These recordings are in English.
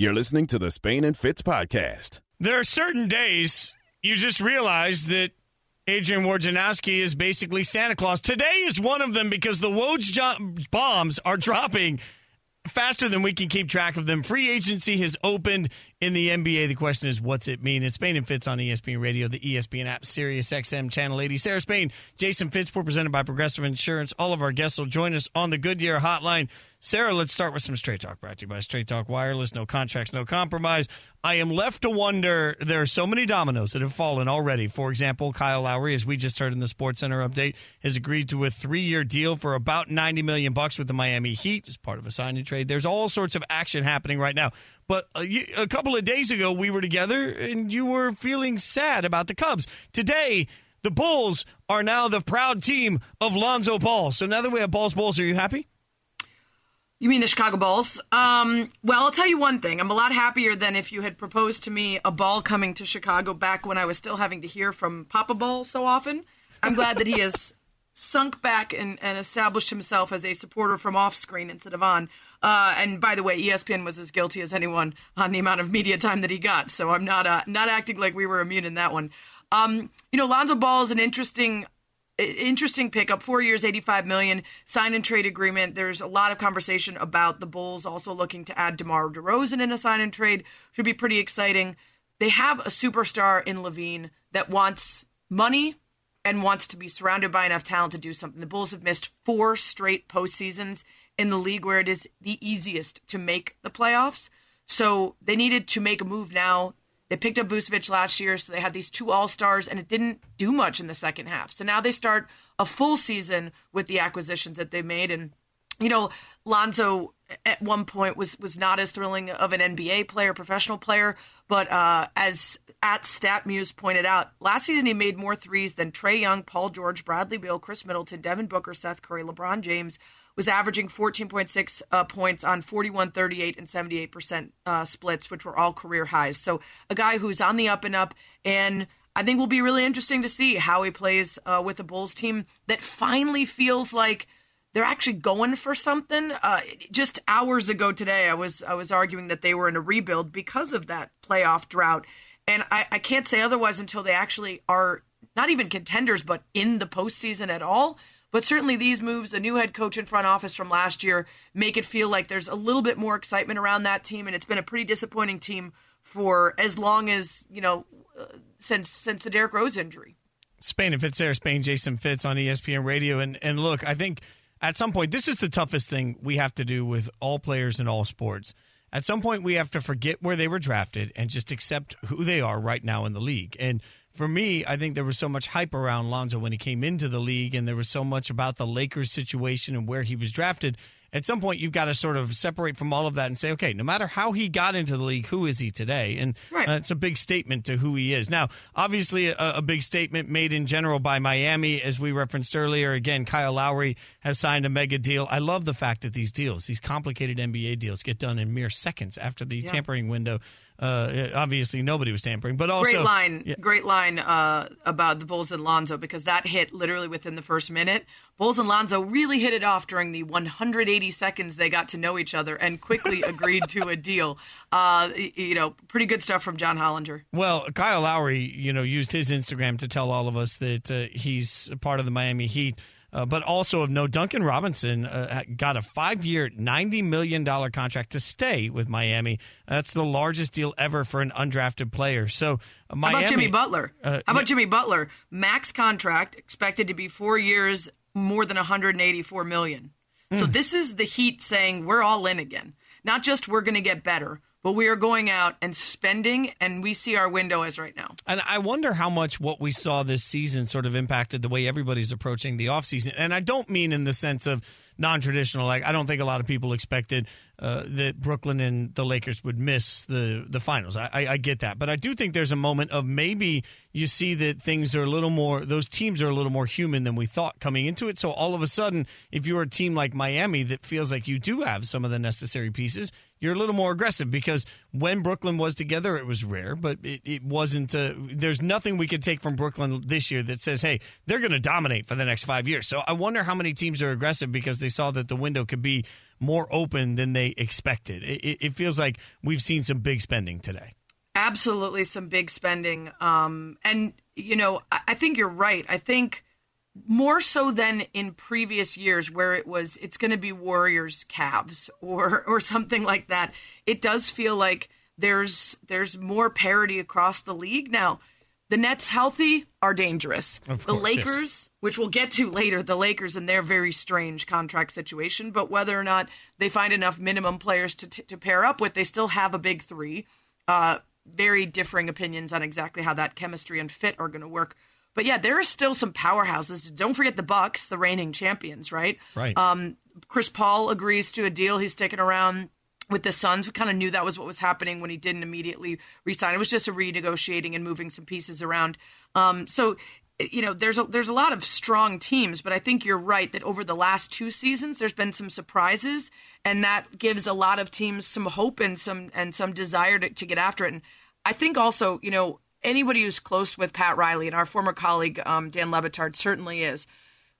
You're listening to the Spain and Fitz podcast. There are certain days you just realize that Adrian Wojnarowski is basically Santa Claus. Today is one of them because the Woj jo- bombs are dropping faster than we can keep track of them. Free agency has opened in the NBA. The question is, what's it mean? It's Spain and Fitz on ESPN Radio, the ESPN app, Sirius XM Channel 80. Sarah Spain, Jason Fitz, presented by Progressive Insurance. All of our guests will join us on the Goodyear Hotline. Sarah, let's start with some Straight Talk brought to you by Straight Talk Wireless. No contracts, no compromise. I am left to wonder there are so many dominoes that have fallen already. For example, Kyle Lowry, as we just heard in the Sports Center update, has agreed to a three year deal for about 90 million bucks with the Miami Heat as part of a signing trade. There's all sorts of action happening right now. But a, a couple of days ago, we were together and you were feeling sad about the Cubs. Today, the Bulls are now the proud team of Lonzo Ball. So now that we have Balls Bulls, are you happy? You mean the Chicago Bulls? Um, well, I'll tell you one thing. I'm a lot happier than if you had proposed to me a ball coming to Chicago back when I was still having to hear from Papa Ball so often. I'm glad that he has sunk back and, and, established himself as a supporter from off screen instead of on. Uh, and by the way, ESPN was as guilty as anyone on the amount of media time that he got. So I'm not uh, not acting like we were immune in that one. Um, you know, Lonzo Ball is an interesting interesting pickup. Four years, eighty-five million, sign and trade agreement. There's a lot of conversation about the Bulls also looking to add DeMar DeRozan in a sign and trade. Should be pretty exciting. They have a superstar in LaVine that wants money and wants to be surrounded by enough talent to do something. The Bulls have missed four straight postseasons in the league where it is the easiest to make the playoffs. So they needed to make a move now. They picked up Vucevic last year, so they had these two All Stars, and it didn't do much in the second half. So now they start a full season with the acquisitions that they made, and you know, Lonzo at one point was was not as thrilling of an NBA player, professional player, but uh, as at StatMuse pointed out, last season he made more threes than Trae Young, Paul George, Bradley Beal, Khris Middleton, Devin Booker, Seth Curry, LeBron James, was averaging 14.6 uh, points on 41, 38, and 78% uh, splits, which were all career highs. So a guy who's on the up and up, and I think will be really interesting to see how he plays uh, with the Bulls team that finally feels like they're actually going for something. Uh, just hours ago today, I was I was arguing that they were in a rebuild because of that playoff drought, and I, I can't say otherwise until they actually are not even contenders, but in the postseason at all. But certainly these moves, a new head coach and front office from last year, make it feel like there's a little bit more excitement around that team, and it's been a pretty disappointing team for as long as you know uh, since since the Derrick Rose injury. Spain and Fitz there, Spain Jason Fitz on ESPN Radio, and and look, I think at some point this is the toughest thing we have to do with all players in all sports. At some point, we have to forget where they were drafted and just accept who they are right now in the league. And for me, I think there was so much hype around Lonzo when he came into the league, and there was so much about the Lakers situation and where he was drafted. At some point, you've got to sort of separate from all of that and say, okay, no matter how he got into the league, who is he today? And right. uh, it's a big statement to who he is. Now, obviously, a, a, big statement made in general by Miami, as we referenced earlier. Again, Kyle Lowry has signed a mega deal. I love the fact that these deals, these complicated NBA deals, get done in mere seconds after the yeah. tampering window uh, obviously, nobody was tampering, but also great line, yeah. great line uh, about the Bulls and Lonzo because that hit literally within the first minute. Bulls and Lonzo really hit it off during the 180 seconds they got to know each other and quickly agreed to a deal. Uh, you know, pretty good stuff from John Hollinger. Well, Kyle Lowry, you know, used his Instagram to tell all of us that uh, he's part of the Miami Heat. Uh, but also of no, Duncan Robinson uh, got a five year, $90 million contract to stay with Miami. That's the largest deal ever for an undrafted player. So, uh, Miami, How about Jimmy Butler? Uh, How about Jimmy Butler? Max contract expected to be four years, more than 184 million. Mm. So, hmm. this is the Heat saying, we're all in again. Not just we're going to get better, but we are going out and spending, and we see our window as right now. And I wonder how much what we saw this season sort of impacted the way everybody's approaching the offseason. And I don't mean in the sense of non-traditional. Like I don't think a lot of people expected uh, that Brooklyn and the Lakers would miss the the finals. I, I, I, get that, but I do think there's a moment of maybe you see that things are a little more. Those teams are a little more human than we thought coming into it. So all of a sudden, if you're a team like Miami that feels like you do have some of the necessary pieces, you're a little more aggressive because when Brooklyn was together, it was rare, but it, it wasn't. Uh, there's nothing we could take from Brooklyn this year that says, hey, they're going to dominate for the next five years. So I wonder how many teams are aggressive because they saw that the window could be more open than they expected. It, it, feels like we've seen some big spending today. Absolutely, some big spending. Um, and, you know, I, I think you're right. I think more so than in previous years where it was it's going to be Warriors Cavs or or something like that. It does feel like there's there's more parity across the league now. The Nets healthy are dangerous. Of the Lakers, yes. which we'll get to later, the Lakers and their very strange contract situation, but whether or not they find enough minimum players to to pair up with, they still have a big 3. Uh very differing opinions on exactly how that chemistry and fit are going to work. But yeah, there are still some powerhouses. Don't forget the Bucks, the reigning champions, right? Right. Um, Chris Paul agrees to a deal. He's sticking around with the Suns. We kind of knew that was what was happening when he didn't immediately resign. It was just a renegotiating and moving some pieces around. Um, so you know, there's a, there's a lot of strong teams, but I think you're right that over the last two seasons, there's been some surprises, and that gives a lot of teams some hope and some and some desire to, to get after it. And I think also, you know, anybody who's close with Pat Riley and our former colleague um, Dan Le Batard certainly is.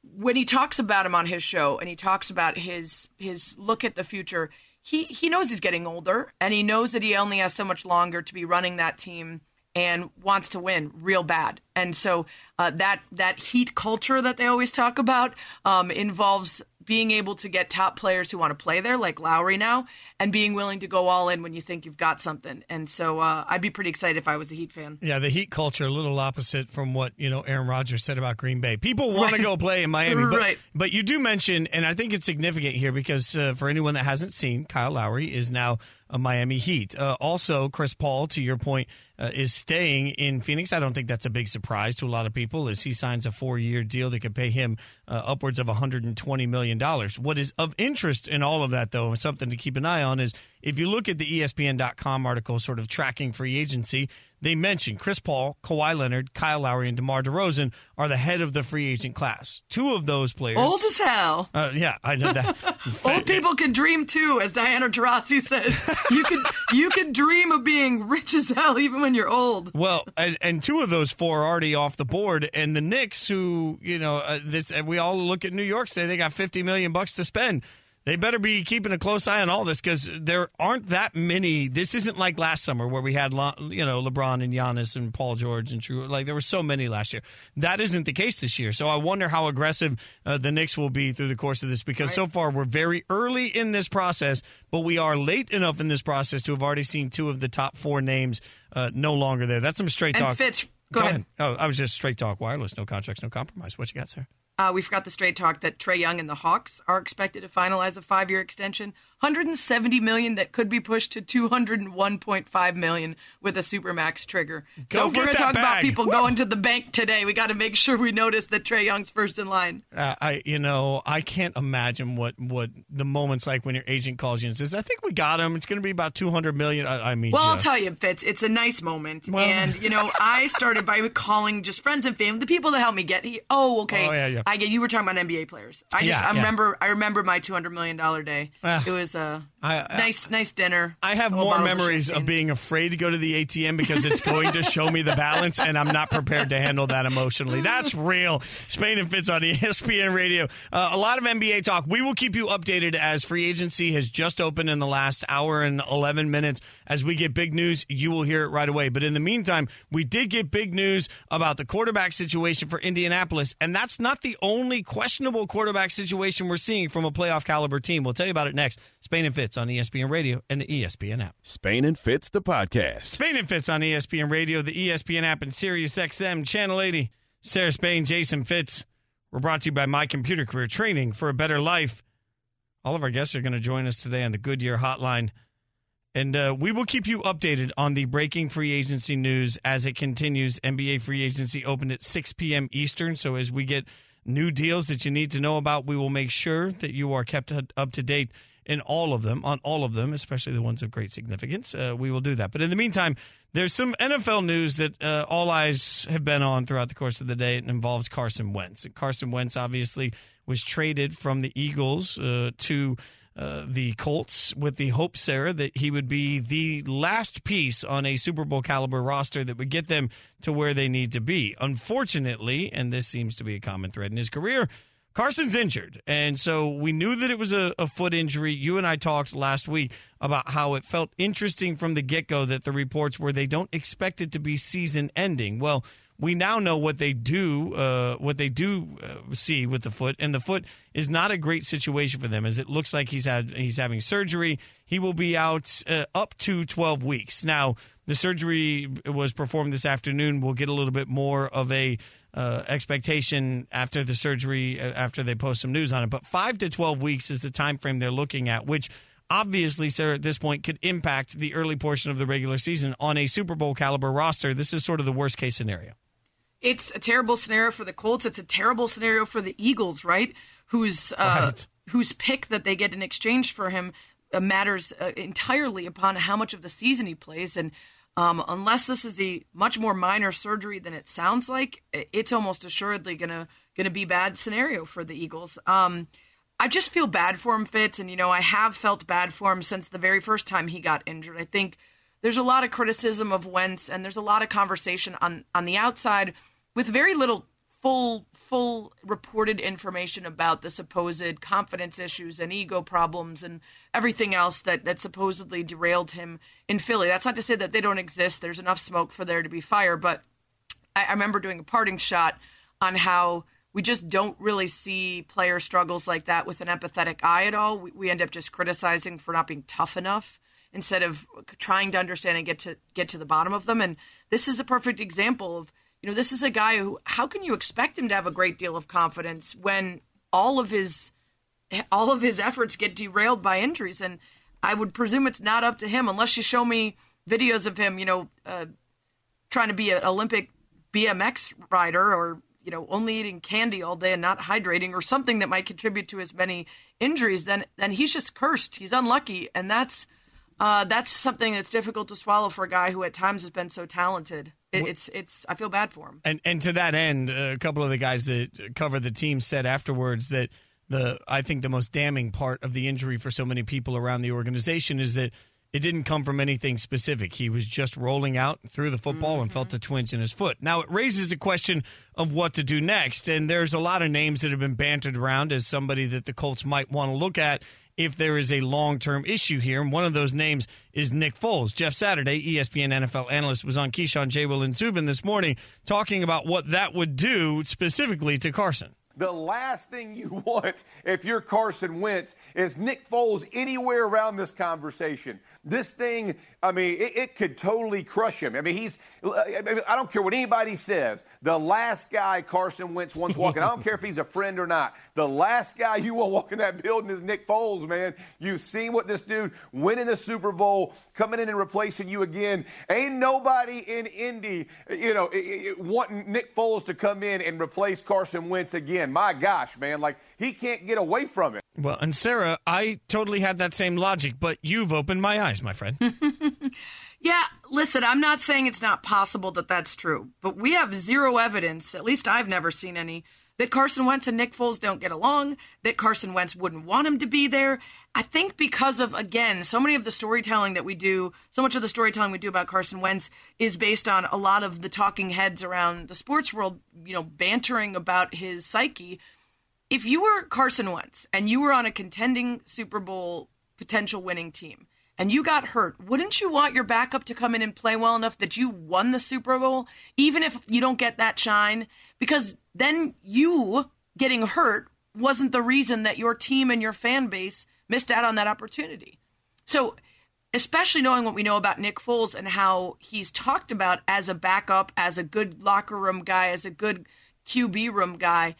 When he talks about him on his show and he talks about his his look at the future, he he knows he's getting older and he knows that he only has so much longer to be running that team and wants to win real bad. And so uh, that that heat culture that they always talk about um, involves being able to get top players who want to play there, like Lowry now, and being willing to go all in when you think you've got something. And so uh, I'd be pretty excited if I was a Heat fan. Yeah, the Heat culture a little opposite from what you know Aaron Rodgers said about Green Bay. People want to go play in Miami, but, Right. but you do mention, and I think it's significant here because uh, for anyone that hasn't seen, Kyle Lowry is now a Miami Heat. Uh, also, Chris Paul, to your point, uh, is staying in Phoenix. I don't think that's a big surprise to a lot of people as he signs a four-year deal that could pay him uh, upwards of 120 million dollars. What is of interest in all of that, though, and something to keep an eye on, is if you look at the ESPN.com article, sort of tracking free agency. They mention Chris Paul, Kawhi Leonard, Kyle Lowry, and DeMar DeRozan are the head of the free agent class. Two of those players. Old as hell. Uh, yeah, I know that. Old people can dream too, as Diana Taurasi says. You can you can dream of being rich as hell even when you're old. Well, and, and two of those four are already off the board, and the Knicks, who you know, uh, this and we all look at New York, say they got fifty million bucks to spend. They better be keeping a close eye on all this because there aren't that many. This isn't like last summer where we had, you know, LeBron and Giannis and Paul George and True. Like there were so many last year. That isn't the case this year. So I wonder how aggressive uh, the Knicks will be through the course of this because so far we're very early in this process, but we are late enough in this process to have already seen two of the top four names uh, no longer there. That's some straight And talk. Fitz, go, ahead. Oh, I was just straight talk wireless, no contracts, no compromise. What you got, sir? Uh, we forgot the straight talk that Trae Young and the Hawks are expected to finalize a five-year extension, 170 million that could be pushed to 201.5 million with a supermax trigger. Go so if we're going to talk about people Woo! going to the bank today, we got to make sure we notice that Trae Young's first in line. Uh, I, you know, I can't imagine what what the moments like when your agent calls you and says, "I think we got him. It's going to be about two hundred million. I, I mean, Well, I'll tell you, Fitz, it's a nice moment. Well- and, you know, I started by calling just friends and family, the people that helped me get he, Oh, okay. Oh, yeah, yeah. I get you were talking about NBA players. I just Yeah, I remember I remember my $200 million day. Ah. it was a I- I- nice nice dinner. I have more bottles of memories of being afraid to go to the ATM because it's going to show me the balance, and I'm not prepared to handle that emotionally. That's real. Spain and Fitz on ESPN Radio. Uh, a lot of NBA talk. We will keep you updated as free agency has just opened in the last hour and 11 minutes. As we get big news, you will hear it right away. But in the meantime, we did get big news about the quarterback situation for Indianapolis, and that's not the only questionable quarterback situation we're seeing from a playoff caliber team. We'll tell you about it next. Spain and Fitz on ESPN Radio and the ESPN app. Spain and Fitz, the podcast. Spain and Fitz on ESPN Radio, the ESPN app, and Sirius XM Channel 80. Sarah Spain, Jason Fitz. We're brought to you by My Computer Career Training for a Better Life. All of our guests are going to join us today on the Goodyear Hotline. And uh, we will keep you updated on the breaking free agency news as it continues. NBA free agency opened at 6 p.m. Eastern. So as we get new deals that you need to know about, we will make sure that you are kept up to date in all of them, on all of them, especially the ones of great significance. Uh, we will do that. But in the meantime, there's some NFL news that uh, all eyes have been on throughout the course of the day. It involves Carson Wentz. And Carson Wentz obviously was traded from the Eagles uh, to uh, the Colts with the hope, Sarah, that he would be the last piece on a Super Bowl caliber roster that would get them to where they need to be. Unfortunately, and this seems to be a common thread in his career, Carson's injured. And so we knew that it was a, a foot injury. You and I talked last week about how it felt interesting from the get go that the reports were they don't expect it to be season ending. Well, we now know what they do, uh, what they do uh, see with the foot, and the foot is not a great situation for them, as it looks like he's had he's having surgery. He will be out uh, up to twelve weeks. Now, the surgery was performed this afternoon. We'll get a little bit more of a uh, expectation after the surgery, uh, after they post some news on it. But five to twelve weeks is the time frame they're looking at, which obviously, sir, at this point could impact the early portion of the regular season on a Super Bowl caliber roster. This is sort of the worst case scenario. It's a terrible scenario for the Colts. It's a terrible scenario for the Eagles, right? Whose uh, right. whose pick that they get in exchange for him uh, matters uh, entirely upon how much of the season he plays. And um, unless this is a much more minor surgery than it sounds like, it's almost assuredly gonna gonna be bad scenario for the Eagles. Um, I just feel bad for him, Fitz, and you know I have felt bad for him since the very first time he got injured. I think there's a lot of criticism of Wentz, and there's a lot of conversation on on the outside with very little full full reported information about the supposed confidence issues and ego problems and everything else that that supposedly derailed him in Philly. That's not to say that they don't exist. There's enough smoke for there to be fire, but I, I remember doing a parting shot on how we just don't really see player struggles like that with an empathetic eye at all. We, we end up just criticizing for not being tough enough instead of trying to understand and get to get to the bottom of them. And this is a perfect example of you know this is a guy who how can you expect him to have a great deal of confidence when all of his all of his efforts get derailed by injuries and I would presume it's not up to him unless you show me videos of him, you know, uh, trying to be an Olympic BMX rider or you know only eating candy all day and not hydrating or something that might contribute to his many injuries. Then then he's just cursed. He's unlucky, and that's uh, that's something that's difficult to swallow for a guy who at times has been so talented. It, it's it's I feel bad for him. And and to that end, a couple of the guys that cover the team said afterwards that the I think the most damning part of the injury for so many people around the organization is that it didn't come from anything specific. He was just rolling out through the football mm-hmm. and felt a twinge in his foot. Now, it raises a question of what to do next. And there's a lot of names that have been bantered around as somebody that the Colts might want to look at if there is a long term issue here. And one of those names is Nick Foles. Jeff Saturday, ESPN NFL analyst, was on Keyshawn, J. Will, and Zubin this morning talking about what that would do specifically to Carson. The last thing you want if you're Carson Wentz is Nick Foles anywhere around this conversation. This thing, I mean, it, it, could totally crush him. I mean, he's, I don't care what anybody says. The last guy Carson Wentz wants walking, I don't care if he's a friend or not. The last guy you want walking that building is Nick Foles, man. You've seen what this dude winning a Super Bowl, coming in and replacing you again. Ain't nobody in Indy, you know, wanting Nick Foles to come in and replace Carson Wentz again. My gosh, man. Like, he can't get away from it. Well, and Sarah, I totally had that same logic, but you've opened my eyes, my friend. yeah, listen, I'm not saying it's not possible that that's true, but we have zero evidence, at least I've never seen any, that Carson Wentz and Nick Foles don't get along, that Carson Wentz wouldn't want him to be there. I think because of, again, so many of the storytelling that we do, so much of the storytelling we do about Carson Wentz is based on a lot of the talking heads around the sports world, you know, bantering about his psyche if you were Carson Wentz and you were on a contending Super Bowl potential winning team and you got hurt, wouldn't you want your backup to come in and play well enough that you won the Super Bowl, even if you don't get that shine? Because then you getting hurt wasn't the reason that your team and your fan base missed out on that opportunity. So, especially knowing what we know about Nick Foles and how he's talked about as a backup, as a good locker room guy, as a good QB room guy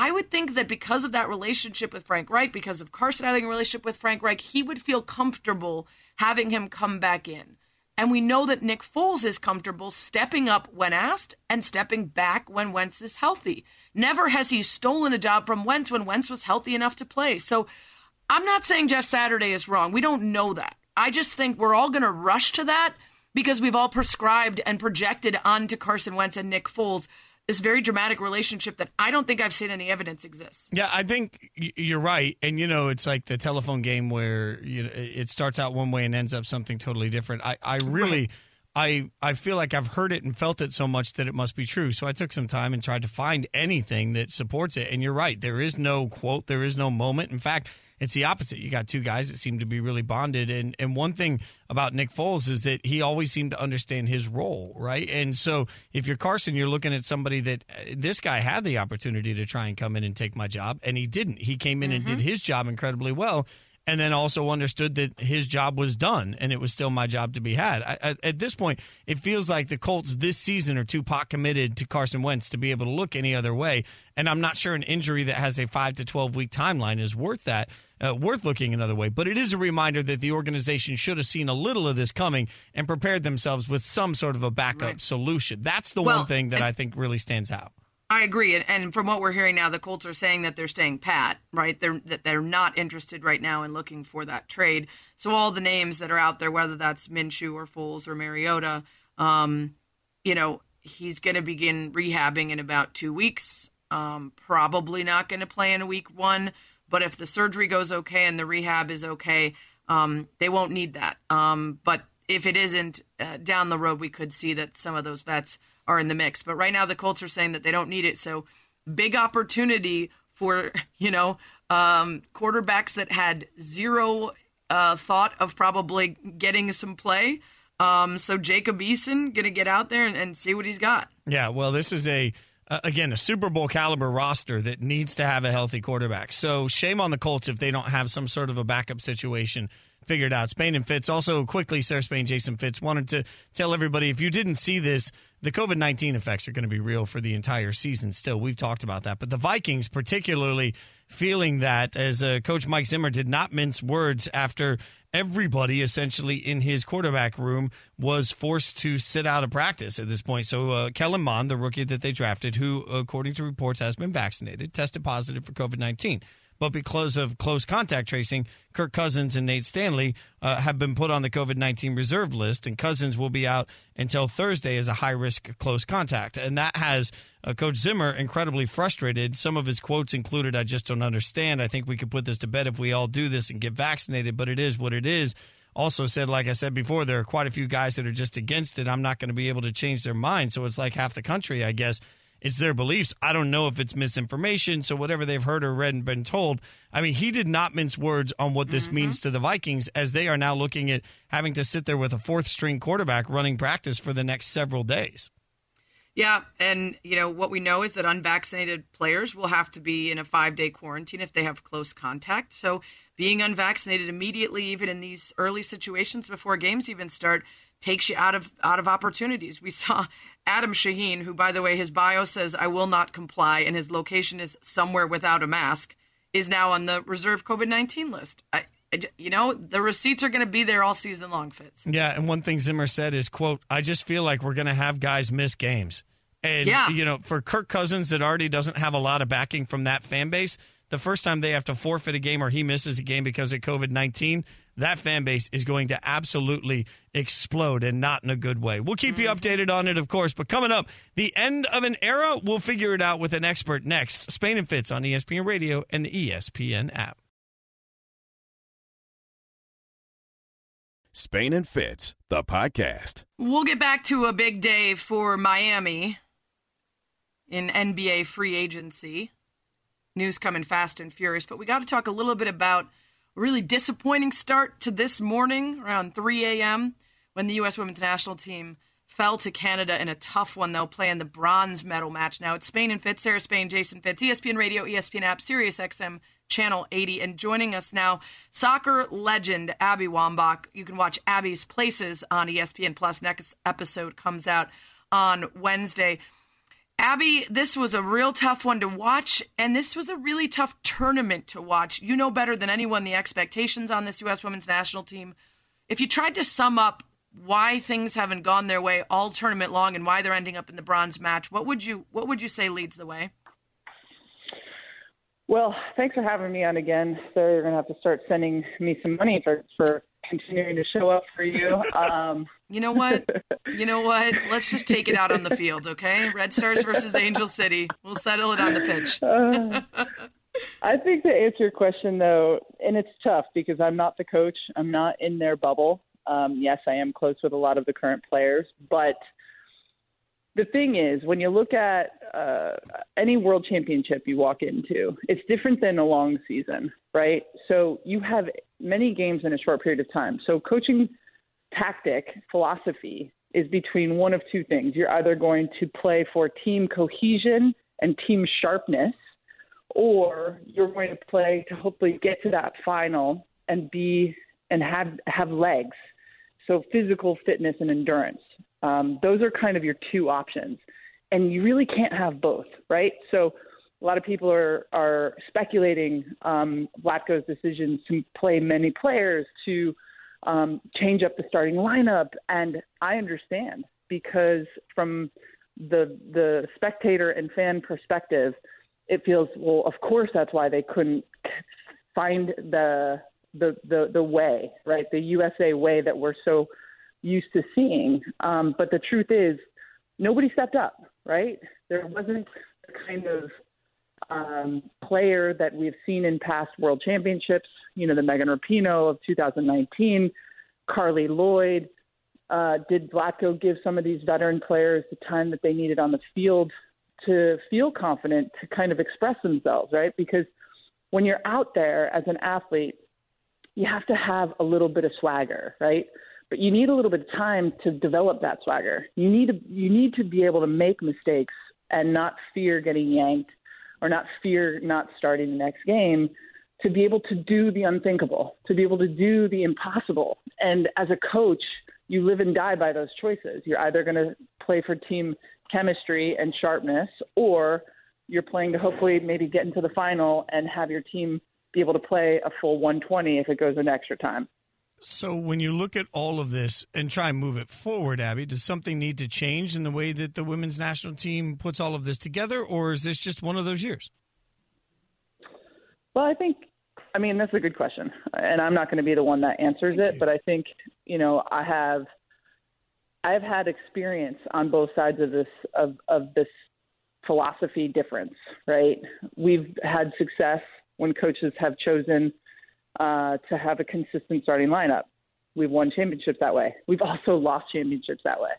I would think that because of that relationship with Frank Reich, because of Carson having a relationship with Frank Reich, he would feel comfortable having him come back in. And we know that Nick Foles is comfortable stepping up when asked and stepping back when Wentz is healthy. Never has he stolen a job from Wentz when Wentz was healthy enough to play. So I'm not saying Jeff Saturday is wrong. We don't know that. I just think we're all going to rush to that because we've all prescribed and projected onto Carson Wentz and Nick Foles this very dramatic relationship that I don't think I've seen any evidence exists. Yeah, I think you're right, and you know it's like the telephone game where you know it starts out one way and ends up something totally different. I, I really. Right. I I feel like I've heard it and felt it so much that it must be true. So I took some time and tried to find anything that supports it. And you're right, there is no quote, there is no moment. In fact, it's the opposite. You got two guys that seem to be really bonded. And and one thing about Nick Foles is that he always seemed to understand his role, right? And so if you're Carson, you're looking at somebody that uh, this guy had the opportunity to try and come in and take my job, and he didn't. He came in mm-hmm. and did his job incredibly well and then also understood that his job was done and it was still my job to be had. I, I, at this point, it feels like the Colts this season are too pot committed to Carson Wentz to be able to look any other way. And I'm not sure an injury that has a five to 12 week timeline is worth that, uh, worth looking another way. But it is a reminder that the organization should have seen a little of this coming and prepared themselves with some sort of a backup right. solution. That's the well, one thing that and- I think really stands out. I agree, and from what we're hearing now, the Colts are saying that they're staying pat, right? They're that they're not interested right now in looking for that trade. So all the names that are out there, whether that's Minshew or Foles or Mariota, um, you know, he's going to begin rehabbing in about two weeks. Um, probably not going to play in week one, but if the surgery goes okay and the rehab is okay, um, they won't need that. Um, but if it isn't, uh, down the road, we could see that some of those vets are in the mix. But right now, the Colts are saying that they don't need it. So big opportunity for you know um, quarterbacks that had zero uh, thought of probably getting some play. Um, so Jacob Eason to get out there and, and, see what he's got. Yeah, well, this is a uh, again a Super Bowl caliber roster that needs to have a healthy quarterback. So shame on the Colts if they don't have some sort of a backup situation figured out. Spain and Fitz also quickly, Sarah Spain, Jason Fitz wanted to tell everybody if you didn't see this, the COVID 19 effects are going to be real for the entire season still. We've talked about that. But the Vikings, particularly feeling that, as uh, Coach Mike Zimmer did not mince words after everybody essentially in his quarterback room was forced to sit out of practice at this point. So, uh, Kellen Mond, the rookie that they drafted, who, according to reports, has been vaccinated, tested positive for COVID 19. But because of close contact tracing, Kirk Cousins and Nate Stanley uh, have been put on the COVID 19 reserve list, and Cousins will be out until Thursday as a high risk close contact. And that has uh, Coach Zimmer incredibly frustrated. Some of his quotes included, I just don't understand. I think we could put this to bed if we all do this and get vaccinated, but it is what it is also said, like I said before, there are quite a few guys that are just against it. I'm not going to be able to change their mind. So it's like half the country, I guess, it's their beliefs. I don't know if it's misinformation. So whatever they've heard or read and been told, I mean, he did not mince words on what this mm-hmm. means to the Vikings as they are now looking at having to sit there with a fourth string quarterback running practice for the next several days. Yeah, and you know what we know is that unvaccinated players will have to be in a 5-day quarantine if they have close contact. So being unvaccinated immediately even in these early situations before games even start takes you out of out of opportunities. We saw Adam Shaheen, who, by the way, his bio says, I will not comply, and his location is somewhere without a mask, is now on the reserve COVID 19 list. I, you know the receipts are going to be there all season long fitz yeah and one thing zimmer said is quote i just feel like we're going to have guys miss games and yeah. you know for kirk cousins that already doesn't have a lot of backing from that fan base the first time they have to forfeit a game or he misses a game because of covid-19 that fan base is going to absolutely explode and not in a good way. We'll keep mm-hmm. you updated on it, of course. But coming up, the end of an era, we'll figure it out with an expert next. Spain and Fitz on ESPN Radio and the ESPN app. Spain and Fitz, the podcast. We'll get back to a big day for Miami in NBA free agency. News coming fast and furious, but we got to talk a little bit about really disappointing start to this morning around 3 a.m. when the U.S. women's national team fell to Canada in a tough one. They'll play in the bronze medal match now. It's Spain and Fitz, Sarah Spain, Jason Fitz, ESPN Radio, ESPN app, Sirius XM, Channel 80. And joining us now, soccer legend Abby Wambach. You can watch Abby's Places on ESPN Plus. Next episode comes out on Wednesday. Abby, this was a real tough one to watch, and this was a really tough tournament to watch. You know better than anyone the expectations on this U.S. women's national team. If you tried to sum up why things haven't gone their way all tournament long and why they're ending up in the bronze match, what would you what would you say leads the way? Well, thanks for having me on again. So you're gonna have to start sending me some money for for continuing to show up for you. Um, you know what? You know what? Let's just take it out on the field, okay? Red Stars versus Angel City. We'll settle it on the pitch. uh, I think to answer your question though, and it's tough because I'm not the coach. I'm not in their bubble. Um, yes, I am close with a lot of the current players, but the thing is, when you look at uh, any world championship you walk into, it's different than a long season, right? So you have many games in a short period of time. So coaching tactic philosophy is between one of two things. You're either going to play for team cohesion and team sharpness, or you're going to play to hopefully get to that final and be and have have legs. So physical fitness and endurance. Um, those are kind of your two options, and you really can't have both, right? So a lot of people are are speculating um, Vlatko's decisions to play many players to um, change up the starting lineup, and I understand because from the the spectator and fan perspective, it feels well. Of course, that's why they couldn't find the the the the way, right? The USA way that we're so used to seeing. Um, but the truth is, nobody stepped up, right? There wasn't the kind of um, player that we've seen in past world championships. You know, the Megan Rapinoe of 2019, Carli Lloyd. Uh, did Vlatko give some of these veteran players the time that they needed on the field to feel confident to kind of express themselves, right? Because when you're out there as an athlete, you have to have a little bit of swagger, right? But you need a little bit of time to develop that swagger. You need to you need to be able to make mistakes and not fear getting yanked or not fear not starting the next game to be able to do the unthinkable, to be able to do the impossible. And as a coach, you live and die by those choices. You're either going to play for team chemistry and sharpness, or you're playing to hopefully maybe get into the final and have your team be able to play a full 120 if it goes an extra time. So, when you look at all of this and try and move it forward, Abby, does something need to change in the way that the women's national team puts all of this together, or is this just one of those years? Well, I think, I mean, that's a good question. And I'm not going to be the one that answers Thank it, you. but I think, you know, I have. I've had experience on both sides of this of, of this philosophy difference, right? We've had success when coaches have chosen uh, to have a consistent starting lineup. We've won championships that way. We've also lost championships that way,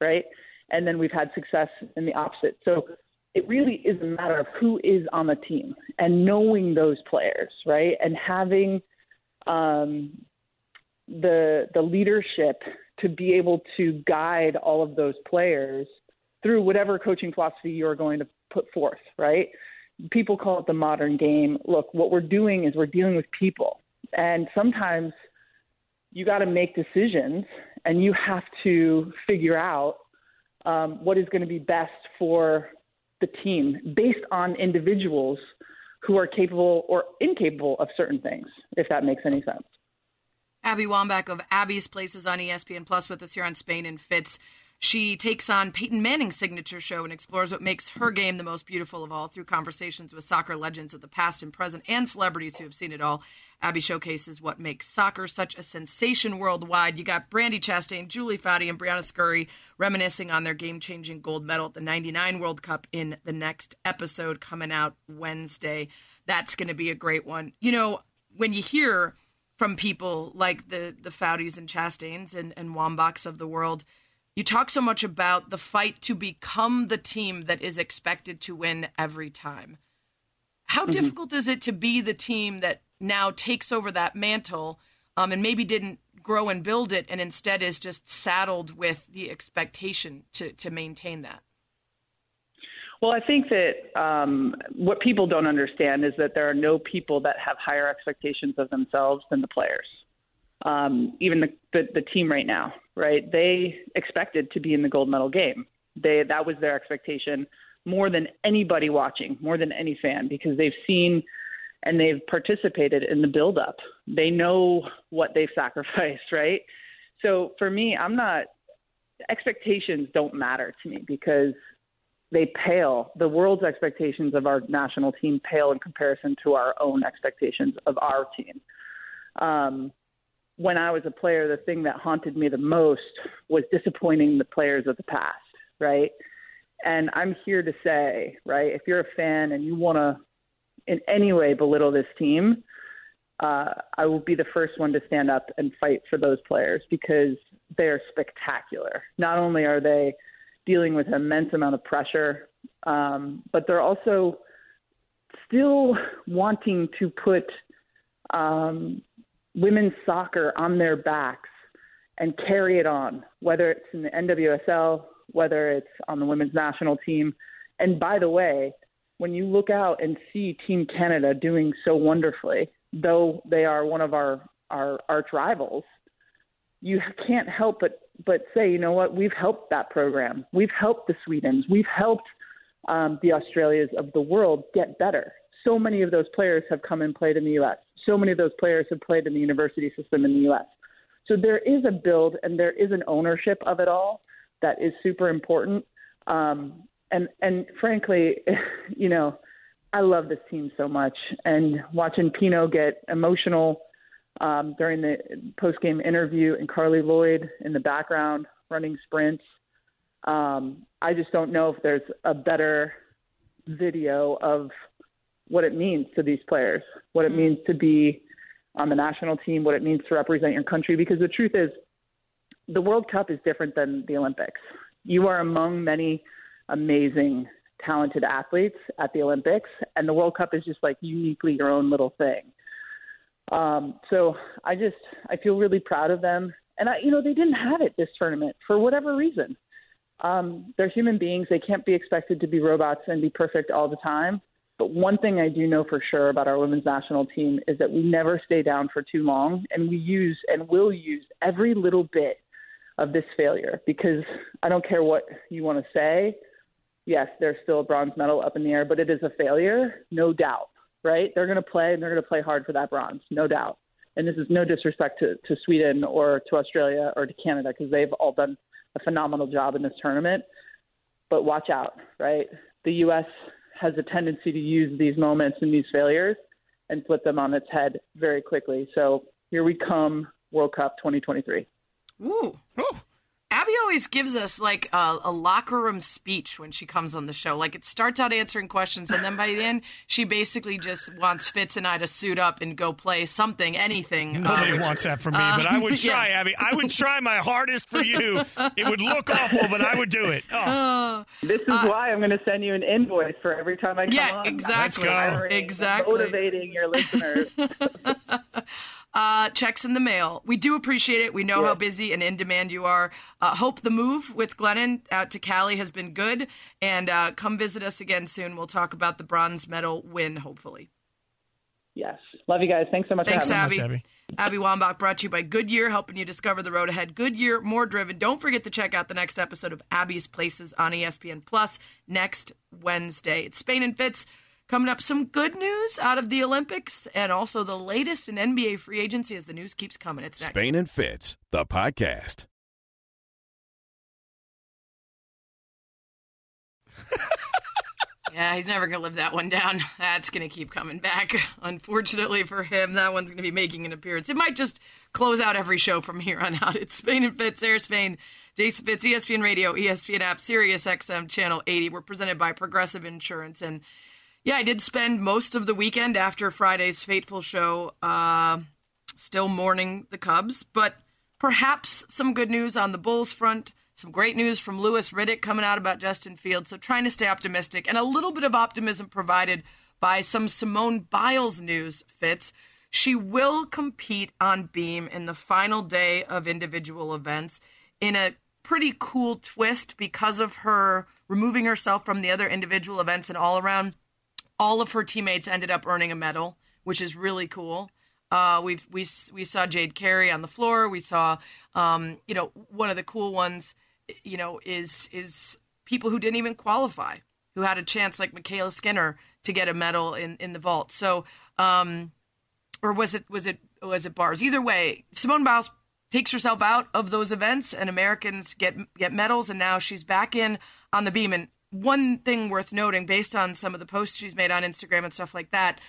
right? And then we've had success in the opposite. So it really is a matter of who is on the team and knowing those players, right? And having um, the the leadership to be able to guide all of those players through whatever coaching philosophy you're going to put forth, right? People call it the modern game. Look, what we're doing is we're dealing with people. And sometimes you got to make decisions and you have to figure out um, what is going to be best for the team based on individuals who are capable or incapable of certain things, if that makes any sense. Abby Wambach of Abby's Places on ESPN Plus with us here on Spain and Fitz. She takes on Peyton Manning's signature show and explores what makes her game the most beautiful of all through conversations with soccer legends of the past and present and celebrities who have seen it all. Abby showcases what makes soccer such a sensation worldwide. You got Brandi Chastain, Julie Foudy, and Briana Scurry reminiscing on their game changing gold medal at the 99 World Cup in the next episode coming out Wednesday. That's going to be a great one. You know, when you hear from people like the the Foudys and Chastains and, and Wambachs of the world. You talk so much about the fight to become the team that is expected to win every time. How difficult is it to be the team that now takes over that mantle um, and maybe didn't grow and build it and instead is just saddled with the expectation to, to maintain that? Well, I think that um, what people don't understand is that there are no people that have higher expectations of themselves than the players. Um, even the, the the team right now, right? They expected to be in the gold medal game. They that was their expectation more than anybody watching, more than any fan, because they've seen and they've participated in the buildup. They know what they've sacrificed, right? So for me, I'm not expectations don't matter to me because they pale. The world's expectations of our national team pale in comparison to our own expectations of our team. Um, when I was a player, the thing that haunted me the most was disappointing the players of the past, right? And I'm here to say, right, if you're a fan and you want to in any way belittle this team, uh, I will be the first one to stand up and fight for those players because they are spectacular. Not only are they dealing with an immense amount of pressure, um, but they're also still wanting to put um, women's soccer on their backs and carry it on, whether it's in the NWSL, whether it's on the women's national team. And by the way, when you look out and see Team Canada doing so wonderfully, though they are one of our, our arch rivals, you can't help but, but say, you know what, we've helped that program. We've helped the Swedens. We've helped um, the Australias of the world get better. So many of those players have come and played in the U.S. So many of those players have played in the university system in the U.S. So there is a build and there is an ownership of it all that is super important. Um, and and frankly, you know, I love this team so much. And watching Pinoe get emotional um, during the post game interview and Carli Lloyd in the background running sprints. Um, I just don't know if there's a better video of what it means to these players, what it mm. means to be on the national team, what it means to represent your country. Because the truth is, the World Cup is different than the Olympics. You are among many amazing, talented athletes at the Olympics, and the World Cup is just like uniquely your own little thing. Um, so I just I feel really proud of them, and I you know they didn't have it this tournament for whatever reason. Um, they're human beings; they can't be expected to be robots and be perfect all the time. But one thing I do know for sure about our women's national team is that we never stay down for too long, and we use and will use every little bit of this failure because I don't care what you want to say. Yes, there's still a bronze medal up in the air, but it is a failure, no doubt, right? They're going to play and they're going to play hard for that bronze, no doubt. And this is no disrespect to, to Sweden or to Australia or to Canada because they've all done a phenomenal job in this tournament. But watch out, right? The U.S has a tendency to use these moments and these failures and flip them on its head very quickly. So here we come, World Cup 2023. Ooh. Ooh. Abby always gives us like a, a, locker room speech when she comes on the show. Like it starts out answering questions, and then by the end, she basically just wants Fitz and I to suit up and go play something, anything. Nobody uh, which, wants that from me, uh, but I would try, yeah. Abby. I would try my hardest for you. It would look awful, but I would do it. Oh. This is uh, why I'm going to send you an invoice for every time I come yeah, on. exactly. Let's go. Exactly. Motivating your listeners. Uh, checks in the mail. We do appreciate it. We know yeah. how busy and in demand you are. Uh, hope the move with Glennon out to Cali has been good. And uh, come visit us again soon. We'll talk about the bronze medal win, hopefully. Yes. Love you guys. Thanks so much Thanks, Abby. Much, Abby. Abby Wambach brought to you by Goodyear, helping you discover the road ahead. Goodyear, more driven. Don't forget to check out the next episode of Abby's Places on ESPN Plus next Wednesday. It's Spain and Fitz. Coming up, some good news out of the Olympics and also the latest in NBA free agency as the news keeps coming. It's next. Spain and Fitz, the podcast. yeah, he's never going to live that one down. That's going to keep coming back. Unfortunately for him, that one's going to be making an appearance. It might just close out every show from here on out. It's Spain and Fitz, Air Spain, Jason Fitz, ESPN Radio, ESPN App, Sirius XM, Channel 80. We're presented by Progressive Insurance. And yeah, I did spend most of the weekend after Friday's fateful show uh, still mourning the Cubs, but perhaps some good news on the Bulls front. Some great news from Louis Riddick coming out about Justin Fields. So trying to stay optimistic and a little bit of optimism provided by some Simone Biles news Fitz. She will compete on beam in the final day of individual events in a pretty cool twist because of her removing herself from the other individual events and all around all of her teammates ended up earning a medal, which is really cool. Uh, we we we saw Jade Carey on the floor. We saw, um, you know, one of the cool ones, you know, is is people who didn't even qualify, who had a chance, like MyKayla Skinner, to get a medal in, in the vault. So, um, or was it was it was it bars? Either way, Simone Biles takes herself out of those events, and Americans get get medals, and now she's back in on the beam. And one thing worth noting, based on some of the posts she's made on Instagram and stuff like that,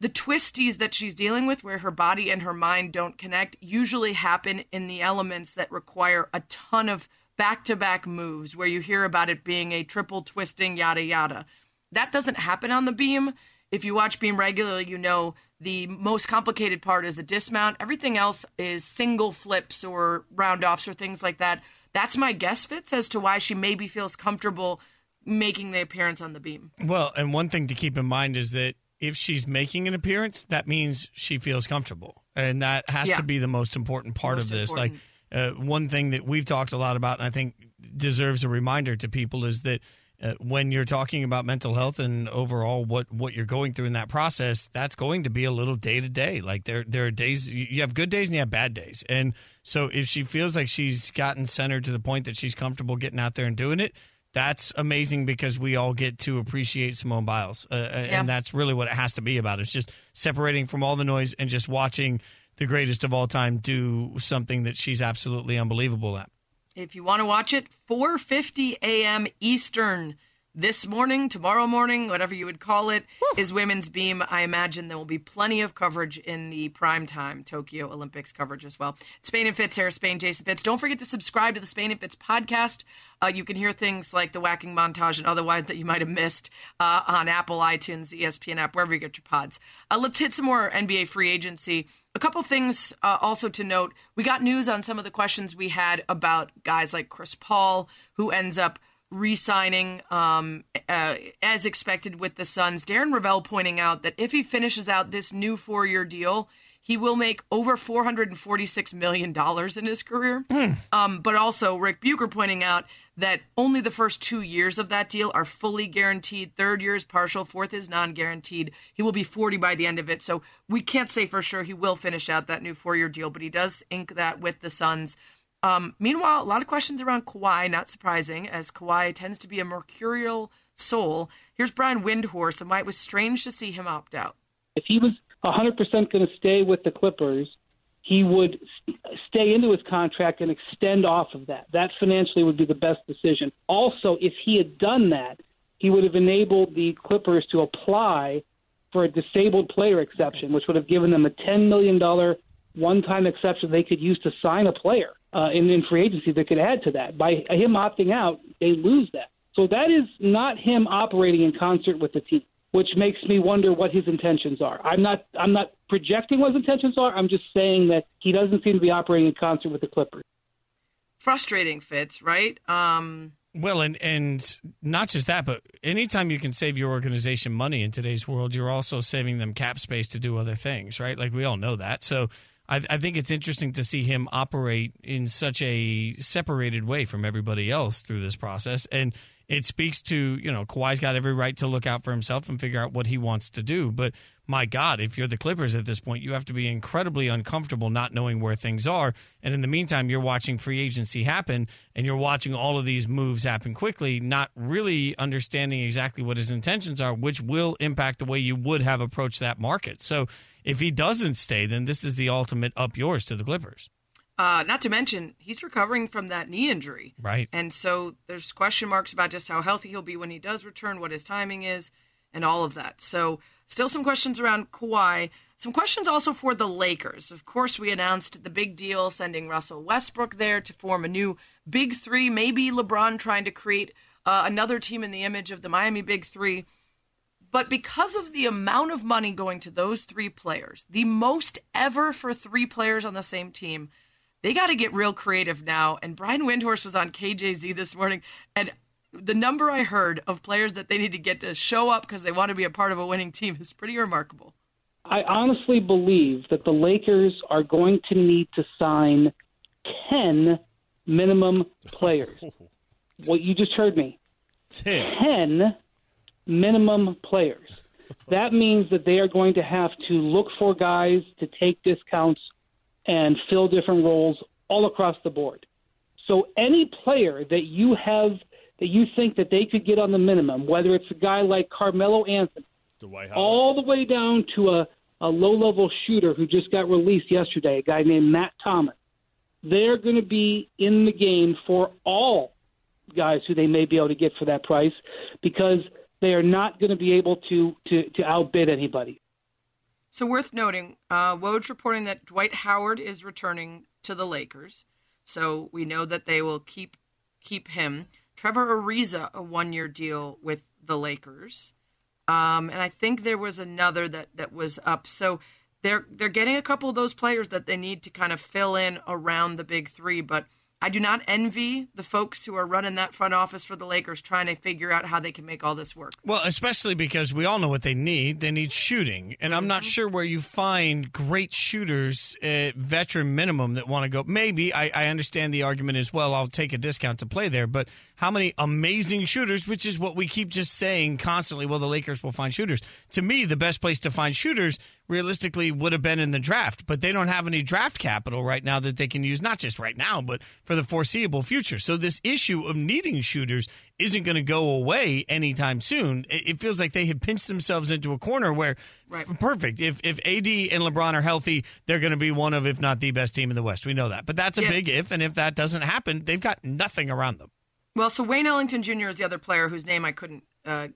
the twisties that she's dealing with, where her body and her mind don't connect, usually happen in the elements that require a ton of back to back moves, where you hear about it being a triple twisting, yada, yada. That doesn't happen on the beam. If you watch Beam regularly, you know The most complicated part is a dismount. Everything else is single flips or round offs or things like that. That's my guess, Fitz, as to why she maybe feels comfortable making the appearance on the beam. Well, and one thing to keep in mind is that if she's making an appearance, that means she feels comfortable, and that has Yeah. to be the most important part of this. important. Like uh, one thing that we've talked a lot about, and I think deserves a reminder to people, is that uh, when you're talking about mental health and overall what what you're going through in that process, that's going to be a little day to day. Like there there are days you have good days and you have bad days, and so if she feels like she's gotten centered to the point that she's comfortable getting out there and doing it. That's amazing because we all get to appreciate Simone Biles, uh, Yeah. and that's really what it has to be about. It's just separating from all the noise and just watching the greatest of all time do something that she's absolutely unbelievable at. If you want to watch it, 4:50 a.m. Eastern this morning, tomorrow morning, whatever you would call it, is Women's Beam. I imagine there will be plenty of coverage in the prime time Tokyo Olympics coverage as well. Spain and Fitz, Sarah Spain, Jason Fitz. Don't forget to subscribe to the Spain and Fitz podcast. Uh, you can hear things like the whacking montage and otherwise that you might have missed uh, on Apple, iTunes, the ESPN app, wherever you get your pods. Uh, let's hit some more NBA free agency. A couple things uh, also to note. We got news on some of the questions we had about guys like Chris Paul, who ends up re-signing um, uh, as expected with the Suns. Darren Rovell pointing out that if he finishes out this new four-year deal, he will make over four hundred and forty-six million dollars in his career. Um, but also Ric Bucher pointing out that only the first two years of that deal are fully guaranteed. Third year is partial. Fourth is non-guaranteed. He will be forty by the end of it. So we can't say for sure he will finish out that new four-year deal, but he does ink that with the Suns. Um, meanwhile, a lot of questions around Kawhi, not surprising, as Kawhi tends to be a mercurial soul. Here's Brian Windhorst and why it was strange to see him opt out. if he was 100% going to stay with the Clippers, he would stay into his contract and extend off of that. That financially would be the best decision. Also, if he had done that, he would have enabled the Clippers to apply for a disabled player exception, which would have given them a $10 million one time exception they could use to sign a player uh, in, in free agency that could add to that. By him opting out, they lose that. So that is not him operating in concert with the team which makes me wonder what his intentions are. I'm not I'm not projecting what his intentions are. I'm just saying that he doesn't seem to be operating in concert with the Clippers. Frustrating Fitz, right? Um, Well, and and not just that, but anytime you can save your organization money in today's world, you're also saving them cap space to do other things, right? Like we all know that. So I, I think it's interesting to see him operate in such a separated way from everybody else through this process, and it speaks to you know Kawhi's got every right to look out for himself and figure out what he wants to do. But my God, if you're the Clippers at this point, you have to be incredibly uncomfortable not knowing where things are. And in the meantime, you're watching free agency happen and you're watching all of these moves happen quickly, not really understanding exactly what his intentions are, which will impact the way you would have approached that market. So if he doesn't stay, then this is the ultimate up yours to the Clippers. uh, not to mention, he's recovering from that knee injury. Right. And so there's question marks about just how healthy he'll be when he does return, what his timing is, and all of that. So still some questions around Kawhi. Some questions also for the Lakers. Of course, we announced the big deal sending Russell Westbrook there to form a new big three. Maybe LeBron trying to create uh, another team in the image of the Miami Big Three. But because of the amount of money going to those three players, the most ever for three players on the same team, they got to get real creative now. And Brian Windhorst was on KJZ this morning, and the number I heard of players that they need to get to show up because they want to be a part of a winning team is pretty remarkable. I honestly believe that the Lakers are going to need to sign 10 minimum players. What you just heard me. 10 minimum players. That means that they are going to have to look for guys to take discounts and fill different roles all across the board. So any player that you have that you think that they could get on the minimum, whether it's a guy like Carmelo Anthony, Dwight Howard. all the way down to a, a low level shooter who just got released yesterday, a guy named Matt Thomas. They're going to be in the game for all guys who they may be able to get for that price because they are not going to be able to, to, to outbid anybody. So worth noting, uh, Woj reporting that Dwight Howard is returning to the Lakers. So we know that they will keep keep him. Trevor Ariza, a one year deal with the Lakers. Um, and I think there was another that, that was up. So they're they're getting a couple of those players that they need to kind of fill in around the big three. But I do not envy the folks who are running that front office for the Lakers trying to figure out how they can make all this work. Well, especially because we all know what they need. They need shooting. And I'm not mm-hmm. sure where you find great shooters at veteran minimum that want to go. Maybe I, I understand the argument as well. I'll take a discount to play there. But how many amazing shooters, which is what we keep just saying constantly, well, the Lakers will find shooters. To me, the best place to find shooters realistically would have been in the draft, but they don't have any draft capital right now that they can use, not just right now, but for the foreseeable future. So this issue of needing shooters isn't going to go away anytime soon. It feels like they have pinched themselves into a corner where, right. perfect. If if AD and LeBron are healthy, they're going to be one of, if not the best team in the West. We know that, but that's a yeah. big if. And if that doesn't happen, they've got nothing around them. Well, so Wayne Ellington Jr. is the other player whose name I couldn't uh,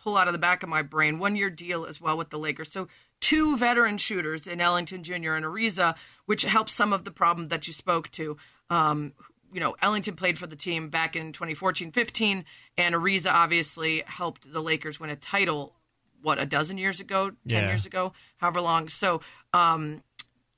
pull out of the back of my brain. One year deal as well with the Lakers. So two veteran shooters in Ellington Jr. and Ariza, which helps some of the problem that you spoke to. Um, you know, Ellington played for the team back in 2014-15, and Ariza obviously helped the Lakers win a title. What a dozen years ago, ten Yeah. years ago, however long. So um,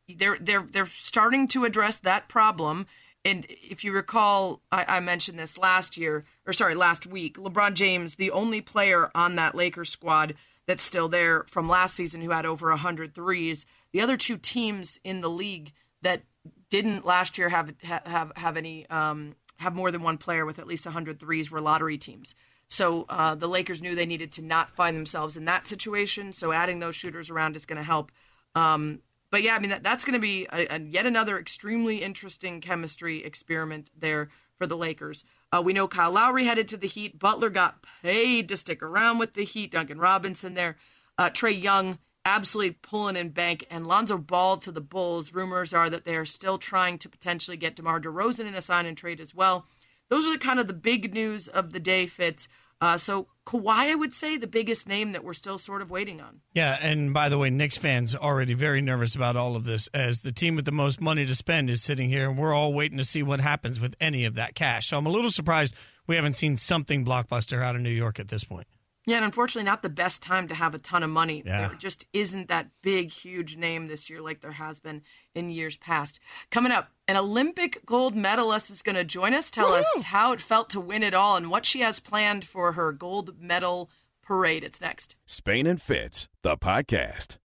they're they're they're starting to address that problem. And if you recall, I, I mentioned this last year, or sorry, last week. LeBron James, the only player on that Lakers squad that's still there from last season who had over 100 threes. The other two teams in the league that didn't last year have have have any um, have more than one player with at least 100 threes were lottery teams. So uh, the Lakers knew they needed to not find themselves in that situation. So adding those shooters around is going to help. Um, but yeah, I mean that, that's going to be a, a, yet another extremely interesting chemistry experiment there for the Lakers. Uh, we know Kyle Lowry headed to the Heat. Butler got paid to stick around with the Heat. Duncan Robinson there. Uh, Trae Young absolutely pulling in bank, and Lonzo Ball to the Bulls. Rumors are that they are still trying to potentially get DeMar DeRozan in a sign and trade as well. Those are the kind of the big news of the day, Fitz. Uh, so Kawhi, I would say, the biggest name that we're still sort of waiting on. Yeah, and by the way, Knicks fans already very nervous about all of this as the team with the most money to spend is sitting here, and we're all waiting to see what happens with any of that cash. So I'm a little surprised we haven't seen something blockbuster out of New York at this point. Yeah, and unfortunately, not the best time to have a ton of money. Yeah. There just isn't that big, huge name this year like there has been in years past. Coming up, an Olympic gold medalist is going to join us, tell us how it felt to win it all, and what she has planned for her gold medal parade. It's next. Spain and Fitz, the podcast.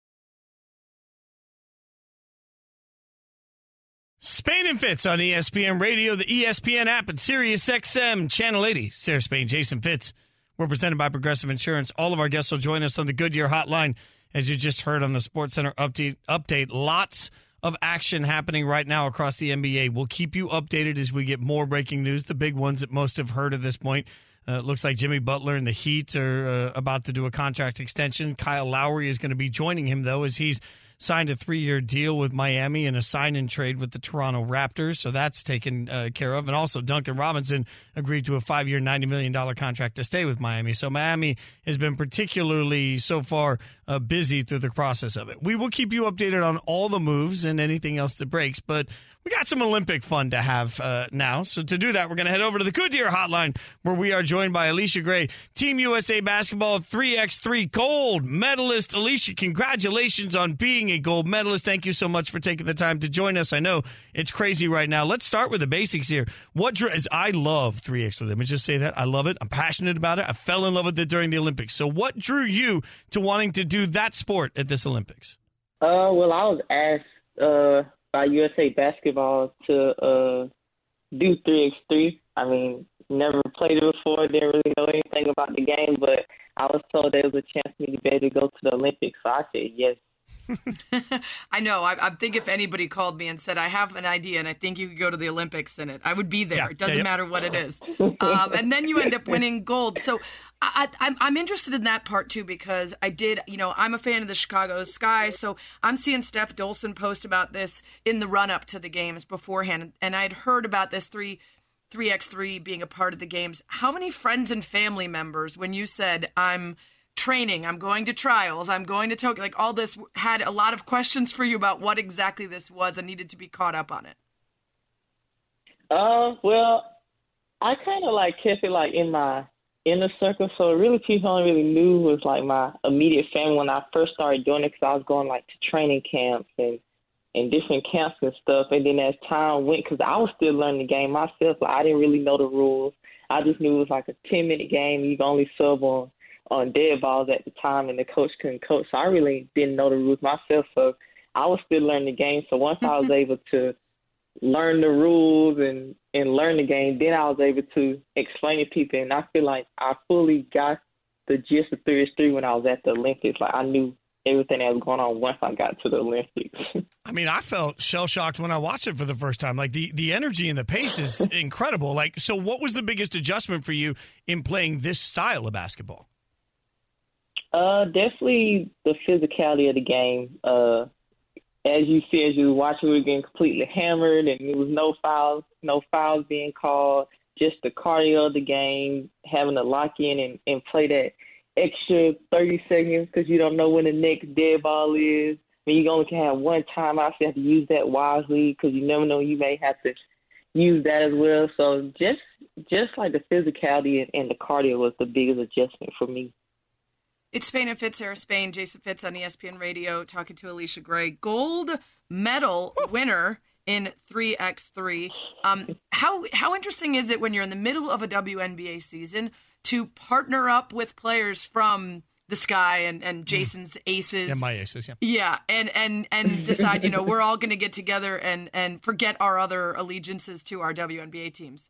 Spain and Fitz on ESPN Radio, the ESPN app, and Sirius XM Channel 80. Sarah Spain, Jason Fitz. We're presented by Progressive Insurance. All of our guests will join us on the Goodyear Hotline, as you just heard on the Sports Center update. Update lots of action happening right now across the NBA. We'll keep you updated as we get more breaking news. The big ones that most have heard at this point. Uh, it looks like Jimmy Butler and the Heat are uh, about to do a contract extension. Kyle Lowry is going to be joining him though, as he's signed a three-year deal with Miami and a sign-in trade with the Toronto Raptors, so that's taken uh, care of. And also, Duncan Robinson agreed to a five-year, ninety million dollar contract to stay with Miami. So Miami has been particularly so far uh, busy through the process of it. We will keep you updated on all the moves and anything else that breaks, but we got some Olympic fun to have uh, now. So to do that, we're going to head over to the Goodyear Hotline, where we are joined by Allisha Gray, Team USA Basketball 3x3 gold medalist. Allisha, congratulations on being a gold medalist. Thank you so much for taking the time to join us. I know it's crazy right now. Let's start with the basics here. What drew, I love 3x3. Let me just say that. I love it. I'm passionate about it. I fell in love with it during the Olympics. So what drew you to wanting to do that sport at this Olympics? Uh, well, I was asked uh, by USA Basketball to uh, do 3x3. I mean, never played it before, didn't really know anything about the game, but I was told there was a chance for me to be able to go to the Olympics, so I said yes. I know. I, I think if anybody called me and said, I have an idea and I think you could go to the Olympics in it, I would be there. Yeah, it doesn't yeah, yeah. matter what it is. Um, and then you end up winning gold. So I, I, I'm- I'm interested in that part too because I did, you know, I'm a fan of the Chicago Sky. So I'm seeing Steph Dolson post about this in the run up to the games beforehand. And I'd heard about this three. 3x3 being a part of the games. How many friends and family members, when you said, I'm training, I'm going to trials, I'm going to Tokyo, like all this had a lot of questions for you about what exactly this was and needed to be caught up on it. Uh, well, I kind of like kept it like in my inner circle. So really, people only really knew was like my immediate family when I first started doing it because I was going like to training camps and and different camps and stuff. And then as time went, because I was still learning the game myself, like I didn't really know the rules. I just knew it was like a ten minute game. You can only sub on on dead balls at the time, and the coach couldn't coach. So I really didn't know the rules myself. So I was still learning the game. So once I was mm-hmm. able to learn the rules and and learn the game, then I was able to explain to people. And I feel like I fully got the gist of three is three when I was at the Olympics. Like I knew everything that was going on once I got to the Olympics. I mean, I felt shell shocked when I watched it for the first time. Like the the energy and the pace is incredible. Like, so what was the biggest adjustment for you in playing this style of basketball? Uh, definitely the physicality of the game. Uh, as you see, as you were watching, we were getting completely hammered, and there was no fouls, no fouls being called. Just the cardio of the game, having to lock in and, and play that extra 30 seconds because you don't know when the next dead ball is. I mean, you only can have one time out, so you have to use that wisely because you never know you may have to use that as well. So just just like the physicality and, and the cardio was the biggest adjustment for me. It's Spain and Fitz, Sarah Spain, Jason Fitz on ESPN Radio, talking to Allisha Gray, gold medal winner in 3x3. Um, how how interesting is it when you're in the middle of a WNBA season to partner up with players from the sky and, and Jason's aces? Yeah, my aces. Yeah. Yeah, and and and decide, you know, we're all going to get together and and forget our other allegiances to our WNBA teams.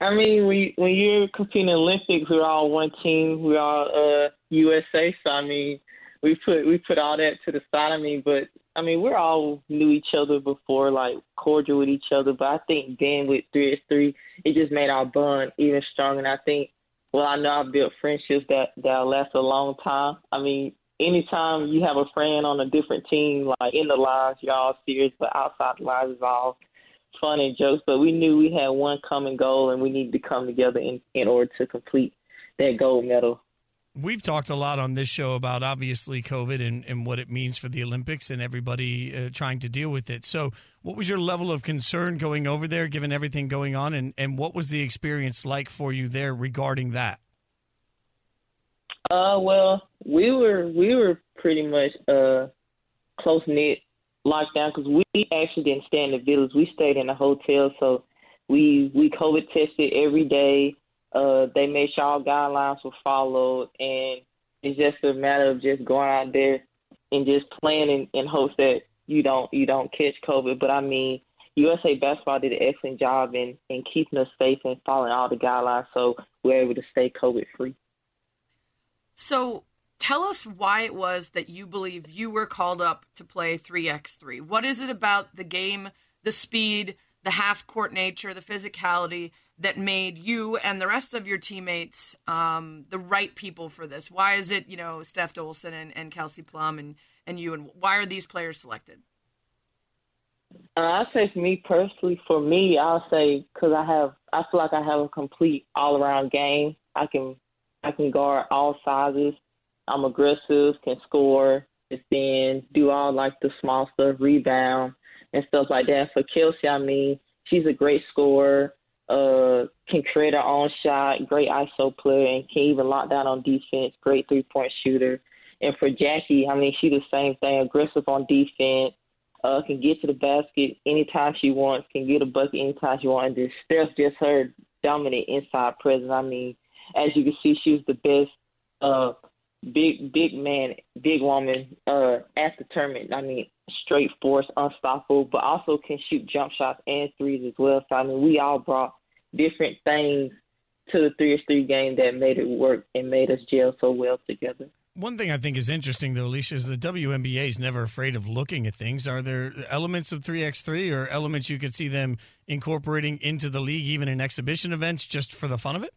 I mean, we when you're competing in Olympics, we're all one team. We're all uh, USA. So I mean, we put we put all that to the side. I mean, but I mean, we're all knew each other before, like cordial with each other. But I think then with three x three, it just made our bond even stronger. And I think, well, I know I've built friendships that that last a long time. I mean, anytime you have a friend on a different team, like in the lives, you're all serious, but outside the lives is all fun and jokes, but we knew we had one common goal and we needed to come together in, in order to complete that gold medal. We've talked a lot on this show about obviously COVID and, and what it means for the Olympics and everybody uh, trying to deal with it. So, what was your level of concern going over there, given everything going on, and, and what was the experience like for you there regarding that? Uh, well, we were we were pretty much uh close knit lockdown because we actually didn't stay in the village. We stayed in a hotel, so we we COVID tested every day. Uh, they made sure all guidelines were followed, and it's just a matter of just going out there and just playing in, in hopes that you don't you don't catch COVID. But I mean, USA Basketball did an excellent job in in keeping us safe and following all the guidelines, so we're able to stay COVID free. So tell us why it was that you believe you were called up to play 3x3. What is it about the game, the speed, the half court nature, the physicality that made you and the rest of your teammates um, the right people for this? Why is it, you know, Steph Dolson and, and Kelsey Plum and, and you, and why are these players selected? Uh, I say for me personally, for me, I'll say because I have, I feel like I have a complete all around game. I can, I can guard all sizes. I'm aggressive, can score, defend, do all like the small stuff, rebound and stuff like that. For Kelsey, I mean, she's a great scorer, uh, can create her own shot, great ISO player, and can even lock down on defense, great three point shooter. And for Jackie, I mean, she's the same thing, aggressive on defense, uh, can get to the basket anytime she wants, can get a bucket anytime she wants. And just Steph, just her dominant inside presence. I mean, as you can see, she was the best uh, big big man, big woman uh, at the tournament. I mean, straight force, unstoppable, but also can shoot jump shots and threes as well. So I mean, we all brought different things to the three three game that made it work and made us gel so well together. One thing I think is interesting, though, Allisha, is the WNBA is never afraid of looking at things. Are there elements of 3x3 or elements you could see them incorporating into the league, even in exhibition events, just for the fun of it?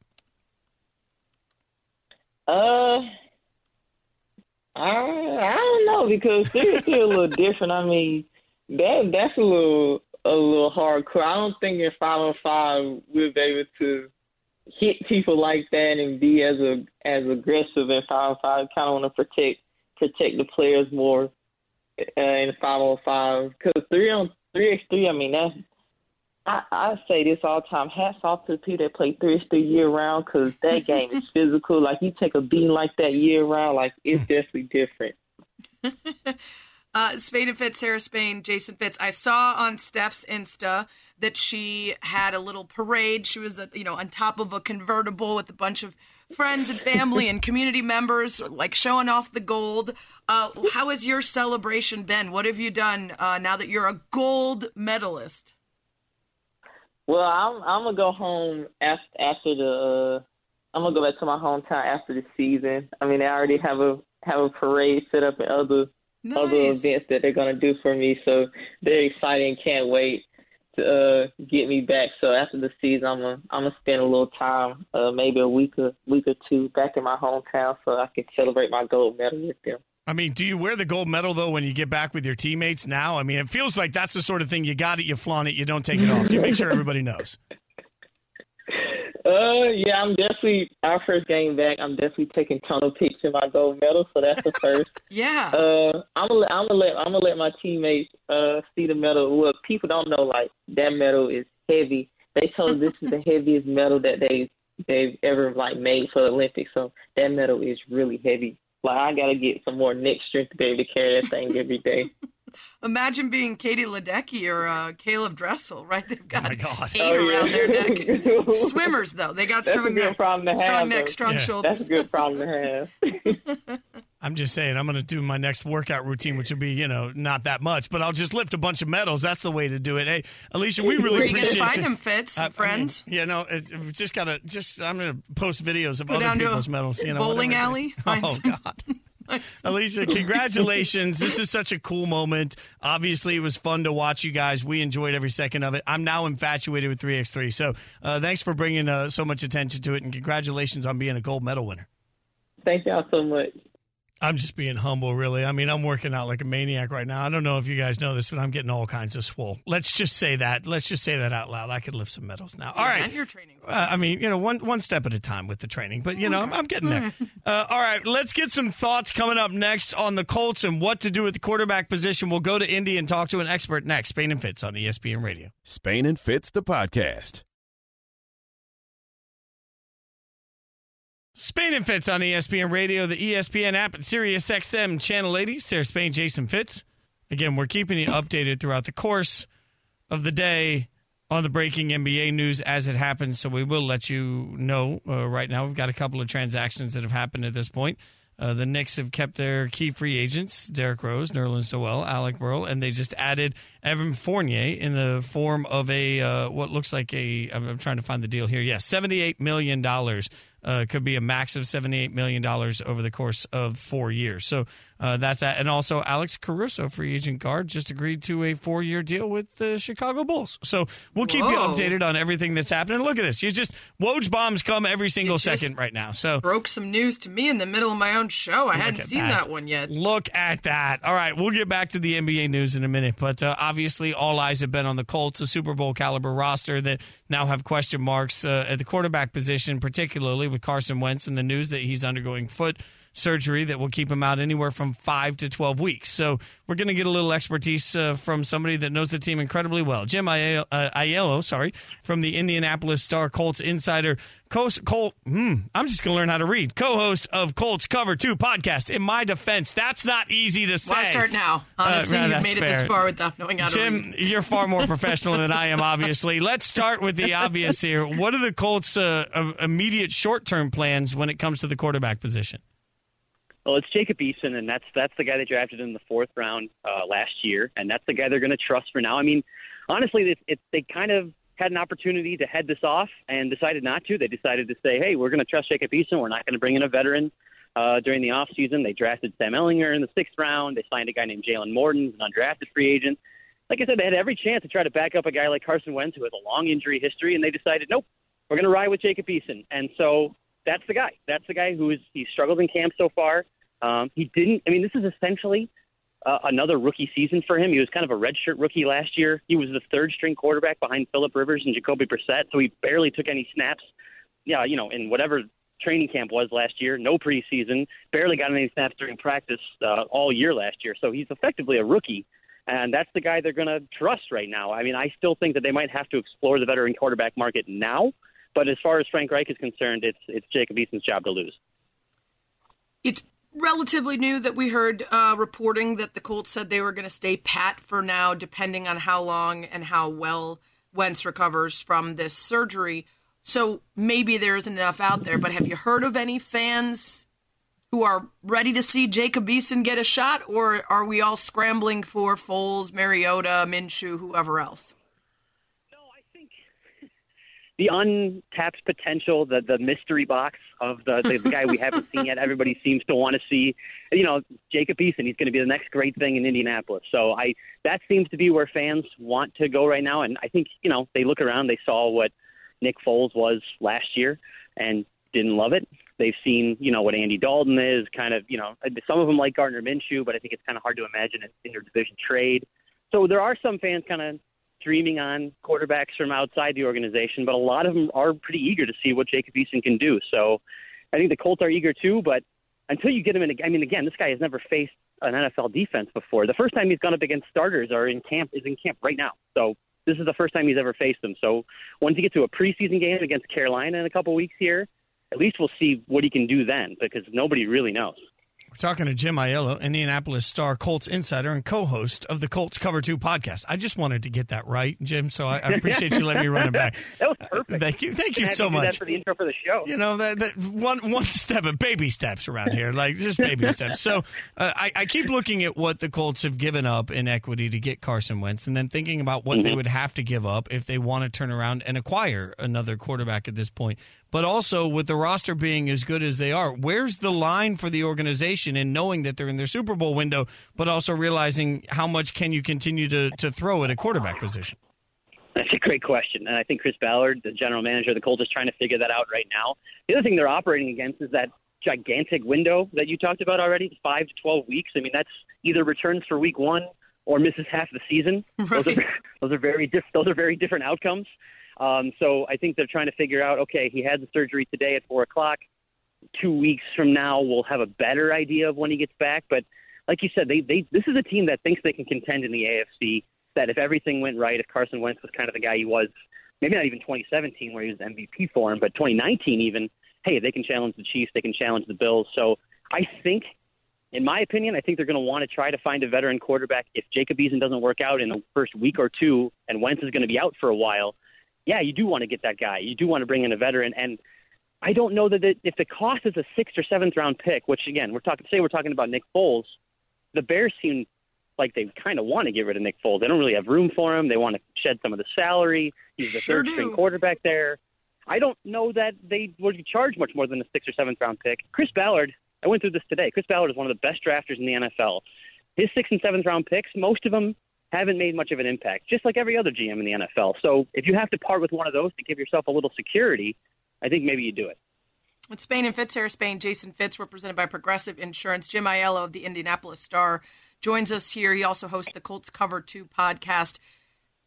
Uh, I I don't know because they're a little different. I mean, that that's a little a little hardcore. I don't think in five on five we'll be able to hit people like that and be as a as aggressive in five on five. Kind of want to protect protect the players more uh, in five on five because three on three x three. I mean that's I, I say this all the time. Hats off to the people that play three three year round because that game is physical. Like you take a beating like that year round, like it's definitely different. Uh, Spain and Fitz, Sarah Spain, Jason Fitz. I saw on Steph's Insta that she had a little parade. She was, uh, you know, on top of a convertible with a bunch of friends and family and community members, like showing off the gold. Uh, how has your celebration been? What have you done uh, now that you're a gold medalist? Well, I'm I'm gonna go home after after the. Uh, I'm gonna go back to my hometown after the season. I mean, they already have a have a parade set up and other Nice. other events that they're gonna do for me. So they're excited and can't wait to uh, get me back. So after the season, I'm gonna I'm gonna spend a little time, uh, maybe a week or week or two back in my hometown, so I can celebrate my gold medal with them. I mean, do you wear the gold medal though when you get back with your teammates now? I mean, it feels like that's the sort of thing you got it, you flaunt it, you don't take it off. You make sure everybody knows. Uh, yeah, I'm definitely our first game back. I'm definitely taking tunnel pics in my gold medal, so that's the first. Yeah. Uh, I'm gonna let I'm gonna let I'm gonna let my teammates uh see the medal. What people don't know, like that medal is heavy. They told us this is the heaviest medal that they they've ever like made for the Olympics. So that medal is really heavy. Like I gotta get some more neck strength to be able to carry that thing every day. Imagine being Katie Ledecky or uh, Caeleb Dressel, right? They've got my God. eight Oh, yeah. around their neck. Swimmers, though, they got That's a strong good neck, strong have, neck, strong Yeah. shoulders. That's a good problem to have. I'm just saying, I'm going to do my next workout routine, which will be, you know, not that much, but I'll just lift a bunch of medals. That's the way to do it. Hey, Allisha, we really Where are you appreciate find you. them, Fitz, I- I mean, friends? you know, it's, it's just got to, just, I'm going to post videos of Go other down to a people's medals. You know, bowling whatever. alley, find Oh, some- God. Allisha, congratulations. This is such a cool moment. Obviously, it was fun to watch you guys. We enjoyed every second of it. I'm now infatuated with 3x3. So uh, thanks for bringing uh, so much attention to it, and congratulations on being a gold medal winner. Thank y'all so much. I'm just being humble, really. I mean, I'm working out like a maniac right now. I don't know if you guys know this, but I'm getting all kinds of swole. Let's just say that. Let's just say that out loud. I could lift some medals now. All And right. your training. Uh, I mean, you know, one one step at a time with the training, but you know, I'm, I'm getting there. Uh, all right, let's get some thoughts coming up next on the Colts and what to do with the quarterback position. We'll go to Indy and talk to an expert next. Spain and Fitz on ESPN Radio. Spain and Fitz, the podcast. Spain and Fitz on ESPN Radio, the ESPN app, and SiriusXM Channel 80. Sarah Spain, Jason Fitz. Again, we're keeping you updated throughout the course of the day on the breaking NBA news as it happens. So we will let you know uh, right now. We've got a couple of transactions that have happened at this point. Uh, the Knicks have kept their key free agents, Derrick Rose, Nerlens Noel, Alec Burks, and they just added Evan Fournier in the form of a uh, what looks like a. I'm, I'm trying to find the deal here. Yes, seventy-eight million dollars. Uh, could be a max of seventy-eight million dollars over the course of four years. So uh, that's that. And also, Alex Caruso, free agent guard, just agreed to a four-year deal with the Chicago Bulls. So we'll keep you updated on everything that's happening. Look at this. You just Woj bombs come every single second right now. So Broke some news to me in the middle of my own show. I hadn't seen that. that. one yet. Look at that. All right, we'll get back to the NBA news in a minute, but uh, obviously all eyes have been on the Colts, a Super Bowl caliber roster that now have question marks uh, at the quarterback position, particularly with Carson Wentz and the news that he's undergoing foot surgery that will keep him out anywhere from five to 12 weeks. So we're going to get a little expertise uh, from somebody that knows the team incredibly well. Jim Ayello, uh, Ayello sorry, from the Indianapolis Star Colts Insider. Coast, Colt, hmm, I'm just going to learn how to read. Co-host of Colts Cover 2 podcast. In my defense, that's not easy to say. Why start now? Honestly, Uh, you've that's made it this far without knowing how to Jim, you're far more professional than I am, obviously. Let's start with the obvious here. What are the Colts' uh, uh, immediate short-term plans when it comes to the quarterback position? Well, it's Jacob Eason, and that's that's the guy they drafted in the fourth round uh, last year, and that's the guy they're going to trust for now. I mean, honestly, it, it, they kind of had an opportunity to head this off and decided not to. They decided to say, "Hey, we're going to trust Jacob Eason. We're not going to bring in a veteran." Uh, during the offseason, they drafted Sam Ehlinger in the sixth round. They signed a guy named Jalen Morton, an undrafted free agent. Like I said, they had every chance to try to back up a guy like Carson Wentz, who has a long injury history, and they decided, nope, we're going to ride with Jacob Eason. And so that's the guy. That's the guy who is he's struggled in camp so far. Um, he didn't. I mean, this is essentially uh, another rookie season for him. He was kind of a redshirt rookie last year. He was the third string quarterback behind Philip Rivers and Jacoby Brissett, so he barely took any snaps. Yeah, you know, in whatever training camp was last year, no preseason, barely got any snaps during practice uh, all year last year. So he's effectively a rookie. And that's the guy they're going to trust right now. I mean, I still think that they might have to explore the veteran quarterback market now. But as far as Frank Reich is concerned, it's it's Jacob Eason's job to lose. It's relatively new that we heard uh, reporting that the Colts said they were going to stay pat for now, depending on how long and how well Wentz recovers from this surgery. So maybe there isn't enough out there, but have you heard of any fans who are ready to see Jacob Eason get a shot, or are we all scrambling for Foles, Mariota, Minshew, whoever else? The untapped potential, the the mystery box of the the, the guy we haven't seen yet. Everybody seems to want to see. You know, Jacob Eason. He's going to be the next great thing in Indianapolis. So I that seems to be where fans want to go right now. And I think you know they look around, they saw what Nick Foles was last year, and didn't love it. They've seen, you know, what Andy Dalton is, kind of, you know, some of them like Gardner Minshew, but I think it's kind of hard to imagine an interdivision trade. So there are some fans kind of dreaming on quarterbacks from outside the organization, but a lot of them are pretty eager to see what Jacob Eason can do. So I think the Colts are eager too, but until you get him in, I mean, again, this guy has never faced an NFL defense before. The first time he's gone up against starters are in camp is in camp right now. So this is the first time he's ever faced them. So once you get to a preseason game against Carolina in a couple weeks here, at least we'll see what he can do then because nobody really knows. We're talking to Jim Ayello, Indianapolis Star Colts insider and co-host of the Colts Cover Two podcast. I just wanted to get that right, Jim. So I, I appreciate you letting me run it back. that was perfect. Thank you, thank you so much That for the intro for the show. You know that, that one one step, of baby steps around here, like just baby steps. So uh, I, I keep looking at what the Colts have given up in equity to get Carson Wentz, and then thinking about what Mm-hmm. they would have to give up if they want to turn around and acquire another quarterback at this point. But also with the roster being as good as they are, where's the line for the organization in knowing that they're in their Super Bowl window, but also realizing how much can you continue to, to throw at a quarterback position? That's a great question. And I think Chris Ballard, the general manager of the Colts, is trying to figure that out right now. The other thing they're operating against is that gigantic window that you talked about already, five to 12 weeks. I mean, that's either returns for week one or misses half the season. Those, are, those, are very diff- those are very different outcomes. Um, so I think they're trying to figure out, okay, he had the surgery today at 4 o'clock. Two weeks from now, we'll have a better idea of when he gets back. But like you said, they, they this is a team that thinks they can contend in the AFC. That if everything went right, if Carson Wentz was kind of the guy he was, maybe not even 2017 where he was MVP for him, but 2019 even, hey, they can challenge the Chiefs, they can challenge the Bills. So I think, in my opinion, I think they're going to want to try to find a veteran quarterback. If Jacob Eason doesn't work out in the first week or two, and Wentz is going to be out for a while, yeah, you do want to get that guy. You do want to bring in a veteran, and I don't know that it, if the cost is a sixth or seventh round pick, which again we're talking say we're talking about Nick Foles, the Bears seem like they kind of want to get rid of Nick Foles. They don't really have room for him. They want to shed some of the salary. He's the Sure third do. string quarterback there. I don't know that they would charge much more than a sixth or seventh round pick. Chris Ballard, I went through this today. Chris Ballard is one of the best drafters in the NFL. His sixth and seventh round picks, most of them haven't made much of an impact, just like every other GM in the NFL. So if you have to part with one of those to give yourself a little security, I think maybe you do it. It's Spain and Fitz here. Spain, Jason Fitz, represented by Progressive Insurance. Jim Ayello of the Indianapolis Star joins us here. He also hosts the Colts Cover 2 podcast.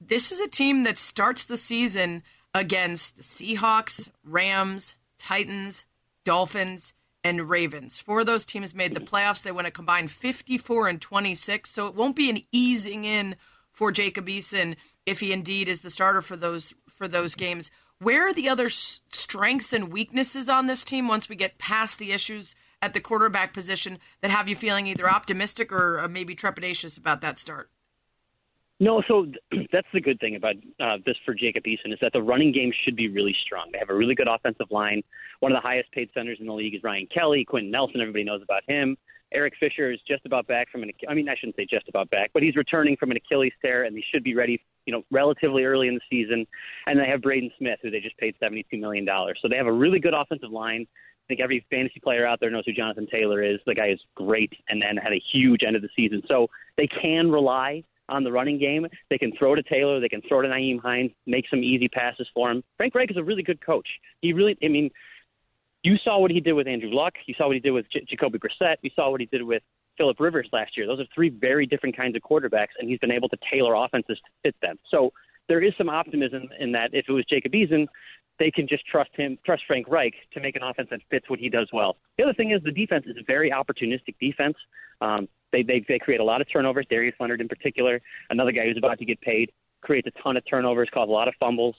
This is a team that starts the season against the Seahawks, Rams, Titans, Dolphins, and Ravens. Four of those teams made the playoffs. They went a combined 54 and 26, so it won't be an easing in for Jacob Eason if he indeed is the starter for those for those games. Where are the other s- strengths and weaknesses on this team once we get past the issues at the quarterback position that have you feeling either optimistic or uh, maybe trepidatious about that start? No, so th- that's the good thing about uh, this for Jacob Eason is that the running game should be really strong. They have a really good offensive line. One of the highest paid centers in the league is Ryan Kelly. Quenton Nelson, everybody knows about him. Eric Fisher is just about back from an. I mean, I shouldn't say just about back, but he's returning from an Achilles tear, and he should be ready, you know, relatively early in the season. And they have Braden Smith, who they just paid seventy-two million dollars. So they have a really good offensive line. I think every fantasy player out there knows who Jonathan Taylor is. The guy is great, and then had a huge end of the season. So they can rely on the running game. They can throw to Taylor. They can throw to Nyheim Hines, make some easy passes for him. Frank Reich is a really good coach. He really, I mean, you saw what he did with Andrew Luck. You saw what he did with J- Jacoby Brissett. You saw what he did with Philip Rivers last year. Those are three very different kinds of quarterbacks, and he's been able to tailor offenses to fit them. So there is some optimism in that if it was Jacob Eason, they can just trust him, trust Frank Reich to make an offense that fits what he does well. The other thing is the defense is a very opportunistic defense. Um, they, they they create a lot of turnovers. Darius Leonard in particular, another guy who's about to get paid, creates a ton of turnovers, causes a lot of fumbles.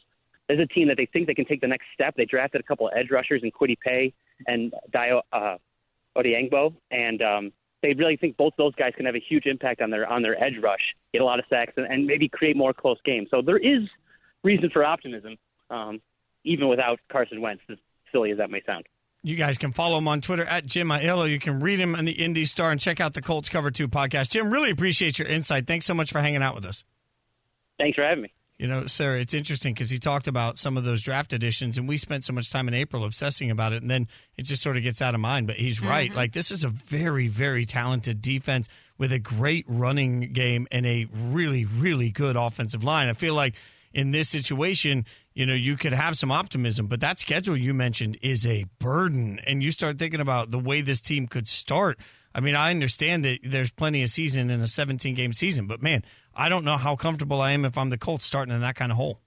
There's a team that they think they can take the next step. They drafted a couple of edge rushers in Kwity Paye and Dayo uh, Odeyingbo, and um, they really think both those guys can have a huge impact on their on their edge rush, get a lot of sacks, and, and maybe create more close games. So there is reason for optimism, um, even without Carson Wentz, as silly as that may sound. You guys can follow him on Twitter at Jim Ayello. You can read him in the Indy Star and check out the Colts Cover 2 podcast. Jim, really appreciate your insight. Thanks so much for hanging out with us. Thanks for having me. You know, Sarah, it's interesting because he talked about some of those draft editions, and we spent so much time in April obsessing about it, and then it just sort of gets out of mind. But he's right. Mm-hmm. Like, this is a very, very talented defense with a great running game and a really, really good offensive line. I feel like in this situation, you know, you could have some optimism, but that schedule you mentioned is a burden. And you start thinking about the way this team could start. I mean, I understand that there's plenty of season in a 17 game season, but man, I don't know how comfortable I am if I'm the Colts starting in that kind of hole.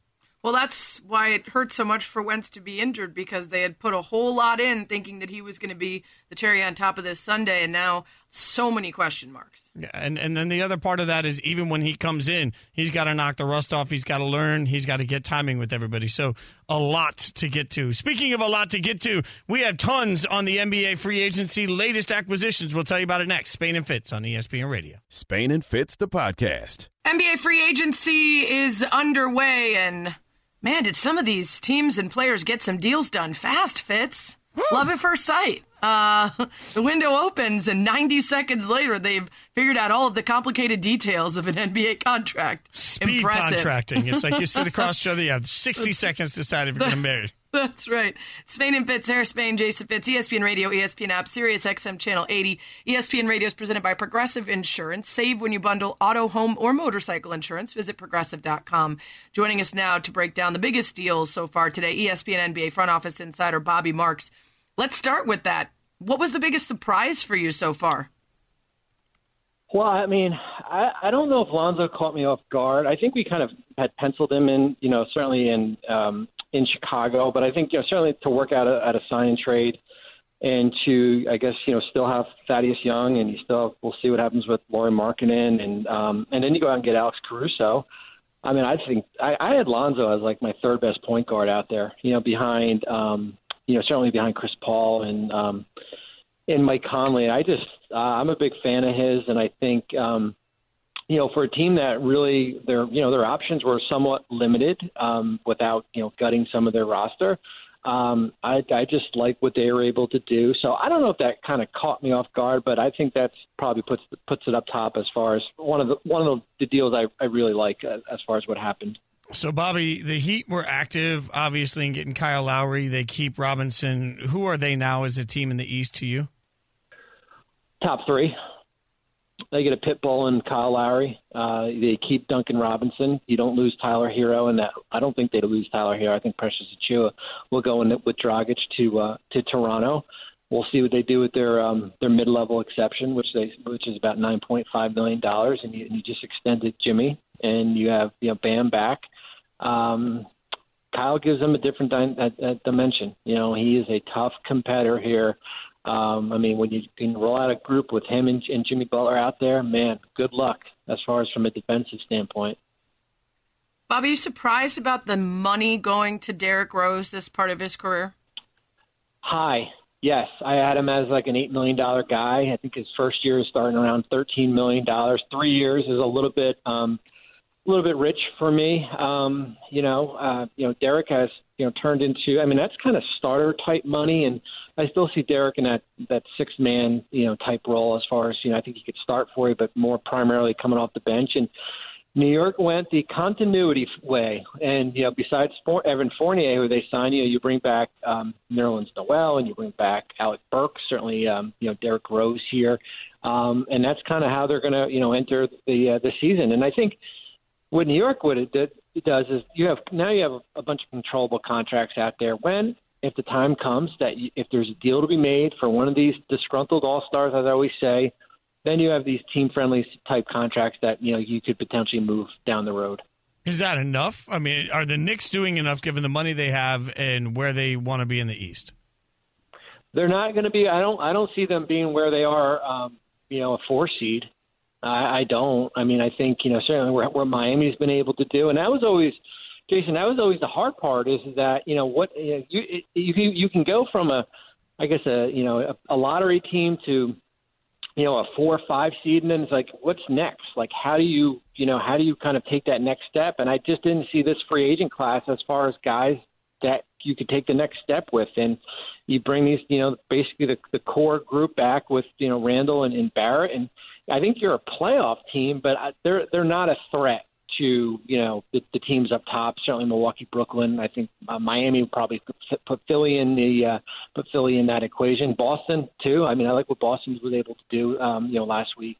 Well, that's why it hurt so much for Wentz to be injured because they had put a whole lot in thinking that he was going to be the cherry on top of this sundae, and now so many question marks. Yeah, and and then the other part of that is even when he comes in, he's got to knock the rust off. He's got to learn. He's got to get timing with everybody. So a lot to get to. Speaking of a lot to get to, we have tons on the NBA free agency latest acquisitions. We'll tell you about it next. Spain and Fitz on ESPN Radio. Spain and Fitz the podcast. NBA free agency is underway, and man, did some of these teams and players get some deals done fast, Fitz. Love at first sight. Uh, the window opens, and 90 seconds later, they've figured out all of the complicated details of an NBA contract. Speed Impressive. contracting. It's like you sit across each other. You have 60 seconds to decide if you're going to marry. That's right. Spain and Fitz, Sarah Spain, Jason Fitz, ESPN Radio, ESPN App, Sirius XM Channel 80. ESPN Radio is presented by Progressive Insurance. Save when you bundle auto, home, or motorcycle insurance. Visit progressive.com. Joining us now to break down the biggest deals so far today, ESPN NBA front office insider Bobby Marks. Let's start with that. What was the biggest surprise for you so far? Well, I mean, I, I don't know if Lonzo caught me off guard. I think we kind of had penciled him in, you know, certainly in um, in Chicago, but I think you know certainly to work out a, at a sign and trade and to I guess you know still have Thaddeus Young and you still we'll see what happens with Lauri Markkanen and um, and then you go out and get Alex Caruso. I mean, I think I, I had Lonzo as like my third best point guard out there, you know, behind um, you know certainly behind Chris Paul and um, and Mike Conley. I just uh, I'm a big fan of his, and I think um, you know for a team that really their you know their options were somewhat limited um, without you know gutting some of their roster. Um, I, I just like what they were able to do. So I don't know if that kind of caught me off guard, but I think that's probably puts puts it up top as far as one of the one of the deals I, I really like uh, as far as what happened. So, Bobby, the Heat were active, obviously, in getting Kyle Lowry. They keep Robinson. Who are they now as a team in the East to you? Top three. They get a pit bull and Kyle Lowry. Uh, they keep Duncan Robinson. You don't lose Tyler Herro, and that I don't think they'd lose Tyler Herro. I think Precious Achiuwa will go in with Dragic to uh, to Toronto. We'll see what they do with their um, their mid level exception, which they which is about nine point five million dollars, and you, and you just extended Jimmy, and you have you know Bam back. Um, Kyle gives them a different di- a, a dimension. You know, he is a tough competitor here. Um, I mean, when you can roll out a group with him and, and Jimmy Butler out there, man, good luck as far as from a defensive standpoint. Bobby, you surprised about the money going to Derrick Rose this part of his career? High, yes. I had him as like an eight million dollar guy. I think his first year is starting around thirteen million dollars. Three years is a little bit, um, a little bit rich for me. Um, you know, uh, you know, Derek has you know turned into. I mean, that's kind of starter type money, and I still see Derek in that that six man you know type role as far as you know. I think he could start for you, but more primarily coming off the bench and. New York went the continuity way, and you know, besides For- Evan Fournier, who they signed, you know, you bring back um, Nerlens Noel, and you bring back Alec Burks, certainly, um, you know, Derrick Rose here, um, and that's kind of how they're going to, you know, enter the uh, the season. And I think what New York what it, did, it does is you have now you have a bunch of controllable contracts out there. When if the time comes that you, if there's a deal to be made for one of these disgruntled all stars, as I always say, then you have these team friendly type contracts that you know you could potentially move down the road. Is that enough? I mean, are the Knicks doing enough given the money they have and where they want to be in the East? They're not going to be. I don't. I don't see them being where they are. Um, you know, a four seed. I, I don't. I mean, I think you know certainly where, what Miami's been able to do, and that was always, Jason. That was always the hard part is that you know what you you you can go from a, I guess a you know a, a lottery team to, you know, a four or five seed, and then it's like, what's next? Like, how do you you know how do you kind of take that next step? And I just didn't see this free agent class as far as guys that you could take the next step with, and you bring these you know basically the the core group back with you know Randle and, and Barrett and I think you're a playoff team, but they're they're not a threat to you know the, the teams up top. Certainly Milwaukee, Brooklyn. I think uh, Miami would probably put, Philly in the uh, put Philly in that equation. Boston too. I mean, I like what Boston was able to do. Um, you know, last week.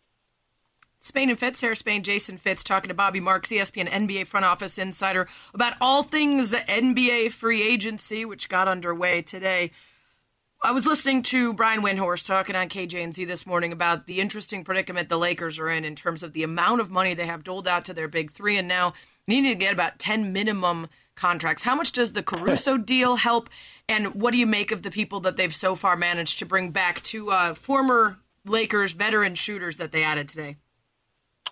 Spain and Fitz, Sarah Spain, Jason Fitz, talking to Bobby Marks, ESPN NBA front office insider, about all things NBA free agency, which got underway today. I was listening to Brian Windhorst talking on KJNZ this morning about the interesting predicament the Lakers are in in terms of the amount of money they have doled out to their big three, and now needing to get about 10 minimum contracts. How much does the Caruso deal help, and what do you make of the people that they've so far managed to bring back to uh, former Lakers veteran shooters that they added today?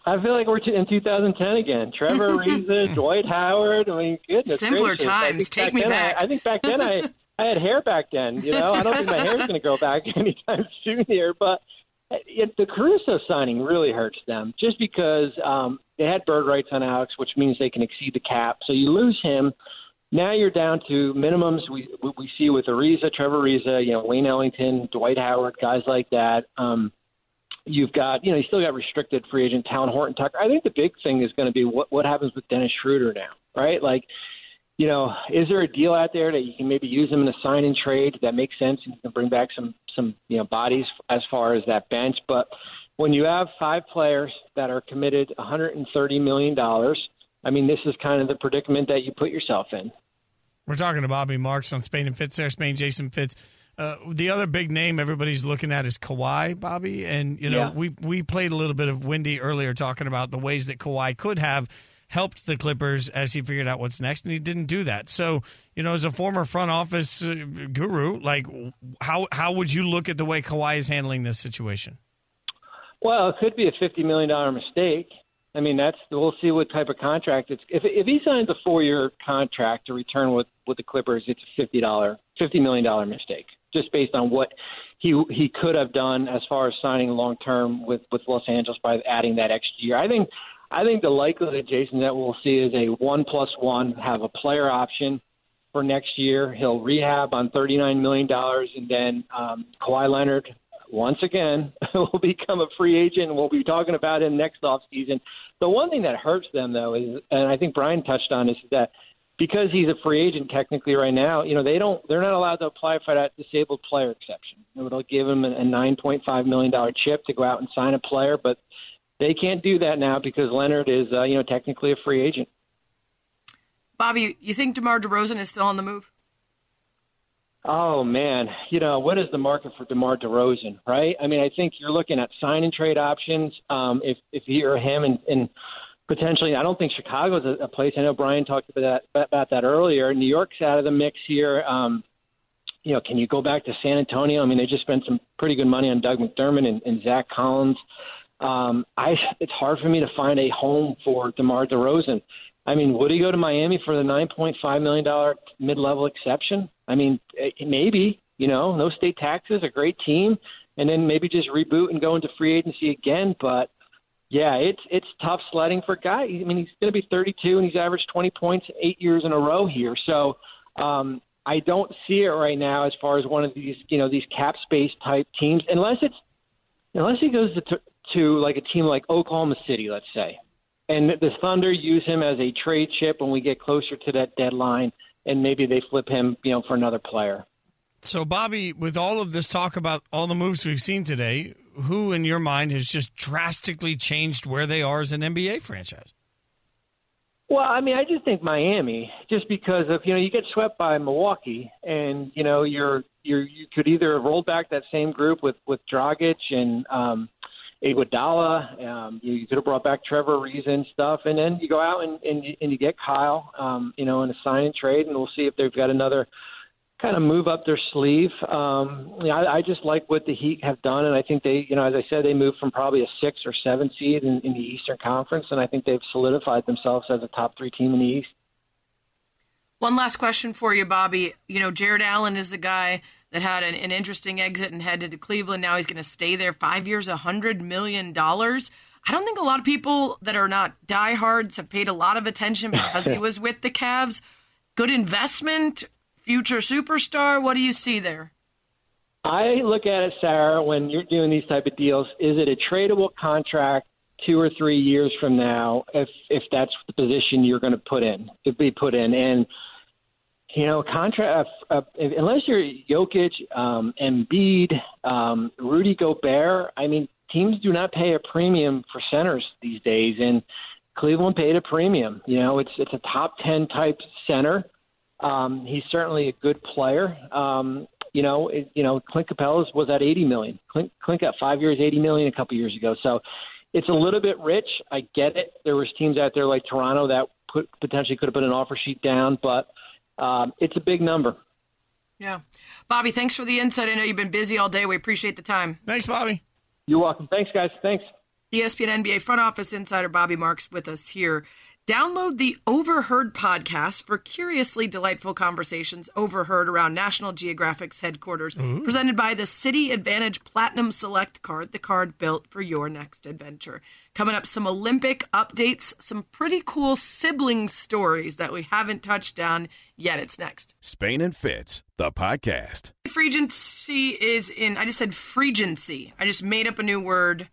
I feel like we're in 2010 again. Trevor Ariza, Dwight Howard. I mean, goodness Simpler gracious. times. Take me then back. I, I think back then I I had hair back then. You know, I don't think my hair's going to go back anytime soon here. But it, the Caruso signing really hurts them, just because um, they had bird rights on Alex, which means they can exceed the cap. So you lose him. Now you're down to minimums we we see with Ariza, Trevor Ariza, you know, Wayne Ellington, Dwight Howard, guys like that. Um, you've got, you know, you still got restricted free agent Talen Horton Tucker. I think the big thing is going to be what what happens with Dennis Schroeder now, right? Like you know, is there a deal out there that you can maybe use them in a sign and trade that makes sense and you can bring back some some you know bodies as far as that bench? But when you have five players that are committed 130 million dollars, I mean, this is kind of the predicament that you put yourself in. We're talking to Bobby Marks on Spain and Fitz. There, Spain, Jason Fitz. Uh, the other big name everybody's looking at is Kawhi, Bobby, and you know Yeah. we we played a little bit of Windy earlier talking about the ways that Kawhi could have helped the Clippers as he figured out what's next, and he didn't do that. So, you know, as a former front office uh, guru, like how how would you look at the way Kawhi is handling this situation? Well, it could be a fifty million dollar mistake. I mean, that's we'll see what type of contract it's. If if he signs a four year contract to return with with the Clippers, it's a fifty dollar fifty million dollar mistake, just based on what he he could have done as far as signing long term with with Los Angeles by adding that extra year. I think I think the likelihood, Jason, that we'll see is a one plus one, have a player option for next year. He'll rehab on thirty nine million dollars, and then um, Kawhi Leonard once again will become a free agent and we'll be talking about him next off season. The one thing that hurts them though is and I think Brian touched on this is that because he's a free agent technically right now, you know, they don't they're not allowed to apply for that disabled player exception. It'll give him a nine point five million dollar chip to go out and sign a player, but they can't do that now because Leonard is uh, you know technically a free agent. Bobby, you think DeMar DeRozan is still on the move? Oh man, you know what is the market for DeMar DeRozan, right? I mean, I think you're looking at sign and trade options. Um, if if you're him and, and potentially, I don't think Chicago's a, a place. I know Brian talked about that about that earlier. New York's out of the mix here. Um, you know, can you go back to San Antonio? I mean, they just spent some pretty good money on Doug McDermott and, and Zach Collins. Um, I it's hard for me to find a home for DeMar DeRozan. I mean, would he go to Miami for the nine point five million dollar mid level exception? I mean, eh, maybe. You know, no state taxes, a great team, and then maybe just reboot and go into free agency again. But yeah, it's it's tough sledding for a guy. I mean, he's going to be 32 and he's averaged 20 points eight years in a row here. So um, I don't see it right now as far as one of these you know these cap space type teams, unless it's unless he goes to to like a team like Oklahoma City, let's say, and the Thunder use him as a trade chip when we get closer to that deadline, and maybe they flip him, you know, for another player. So, Bobby, with all of this talk about all the moves we've seen today, who in your mind has just drastically changed where they are as an NBA franchise? Well, I mean, I just think Miami, just because of you know you get swept by Milwaukee, and you know you're you're you could either roll back that same group with with Dragic and um, Iguodala. Um, you, you could have brought back Trevor and stuff, and then you go out and and, you- and you get Kyle, um, you know, in a sign and trade, and we'll see if they've got another kind of move up their sleeve. Um, you know, I, I just like what the Heat have done, and I think they, you know, as I said, they moved from probably a six or seven seed in, in the Eastern Conference, and I think they've solidified themselves as a top three team in the East. One last question for you, Bobby. You know, Jarrett Allen is the guy that had an, an interesting exit and headed to Cleveland. Now he's going to stay there five years, a hundred million dollars. I don't think a lot of people that are not diehards have paid a lot of attention because he was with the Cavs. Good investment, future superstar. What do you see there? I look at it, Sarah, when you're doing these type of deals. Is it a tradable contract two or three years from now? If if that's the position you're going to put in, to be put in, and you know, contract uh, uh, unless you're Jokic, um, Embiid, um, Rudy Gobert. I mean, teams do not pay a premium for centers these days, and Cleveland paid a premium. You know, it's it's a top ten type center. Um, he's certainly a good player. Um, you know, it, you know, Clint Capela was at 80 million. Clint, Clint got five years, 80 million a couple years ago. So it's a little bit rich. I get it. There was teams out there like Toronto that put, potentially could have put an offer sheet down, but um, it's a big number. Yeah. Bobby, thanks for the insight. I know you've been busy all day. We appreciate the time. Thanks, Bobby. You're welcome. Thanks, guys. Thanks. ESPN NBA front office insider Bobby Marks with us here. Download the Overheard podcast for curiously delightful conversations overheard around National Geographic's headquarters, Ooh. presented by the Citi AAdvantage Platinum Select card, the card built for your next adventure. Coming up, some Olympic updates, some pretty cool sibling stories that we haven't touched on yet. It's next. Spain and Fitz, the podcast. Freegency is in, I just said freegency. I just made up a new word.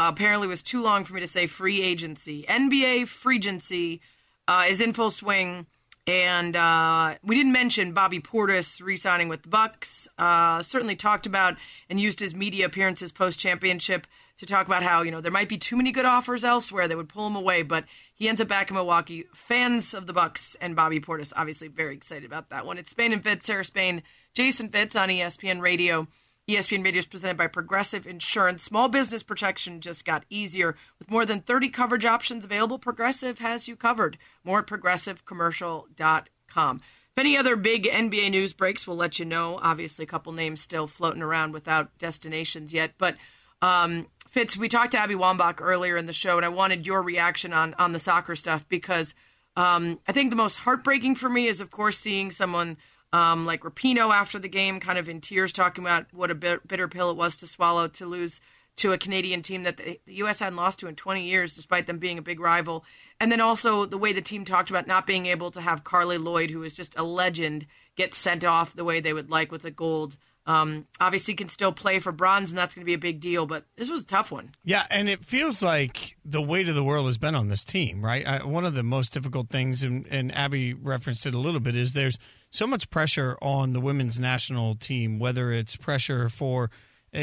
Uh, apparently, it was too long for me to say free agency. NBA freegency uh, is in full swing. And uh, we didn't mention Bobby Portis re-signing with the Bucks. Uh, certainly talked about and used his media appearances post-championship to talk about how you know there might be too many good offers elsewhere that would pull him away, but he ends up back in Milwaukee. Fans of the Bucks and Bobby Portis obviously very excited about that one. It's Spain and Fitz, Sarah Spain, Jason Fitz on ESPN Radio. ESPN Radio is presented by Progressive Insurance. Small business protection just got easier. With more than 30 coverage options available, Progressive has you covered. More at progressivecommercial.com. If any other big NBA news breaks, we'll let you know. Obviously, a couple names still floating around without destinations yet. But um, Fitz, we talked to Abby Wambach earlier in the show, and I wanted your reaction on on the soccer stuff because um, I think the most heartbreaking for me is, of course, seeing someone um, like Rapinoe after the game, kind of in tears, talking about what a bitter pill it was to swallow to lose to a Canadian team that the, the U.S. hadn't lost to in 20 years, despite them being a big rival. And then also the way the team talked about not being able to have Carli Lloyd, who is just a legend, get sent off the way they would like with a gold um, obviously, can still play for bronze, and that's going to be a big deal. But this was a tough one. Yeah, and it feels like the weight of the world has been on this team, right? I, one of the most difficult things, and, and Abby referenced it a little bit, is there's so much pressure on the women's national team, whether it's pressure for uh,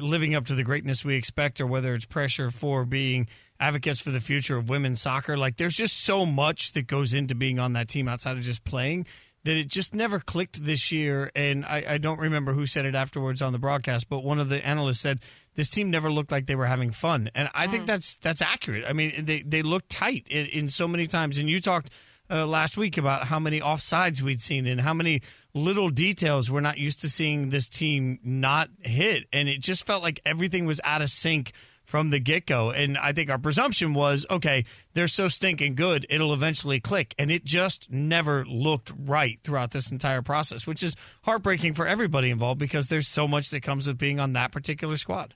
living up to the greatness we expect, or whether it's pressure for being advocates for the future of women's soccer. Like, there's just so much that goes into being on that team outside of just playing that it just never clicked this year. And I, I, don't remember who said it afterwards on the broadcast, but one of the analysts said this team never looked like they were having fun, and I mm. think that's that's accurate. I mean, they they look tight in, in, so many times, and you talked. Uh, last week about how many offsides we'd seen and how many little details we're not used to seeing this team not hit and it just felt like everything was out of sync from the get go. And I think our presumption was okay, they're so stinking good, it'll eventually click. And it just never looked right throughout this entire process, which is heartbreaking for everybody involved because there's so much that comes with being on that particular squad.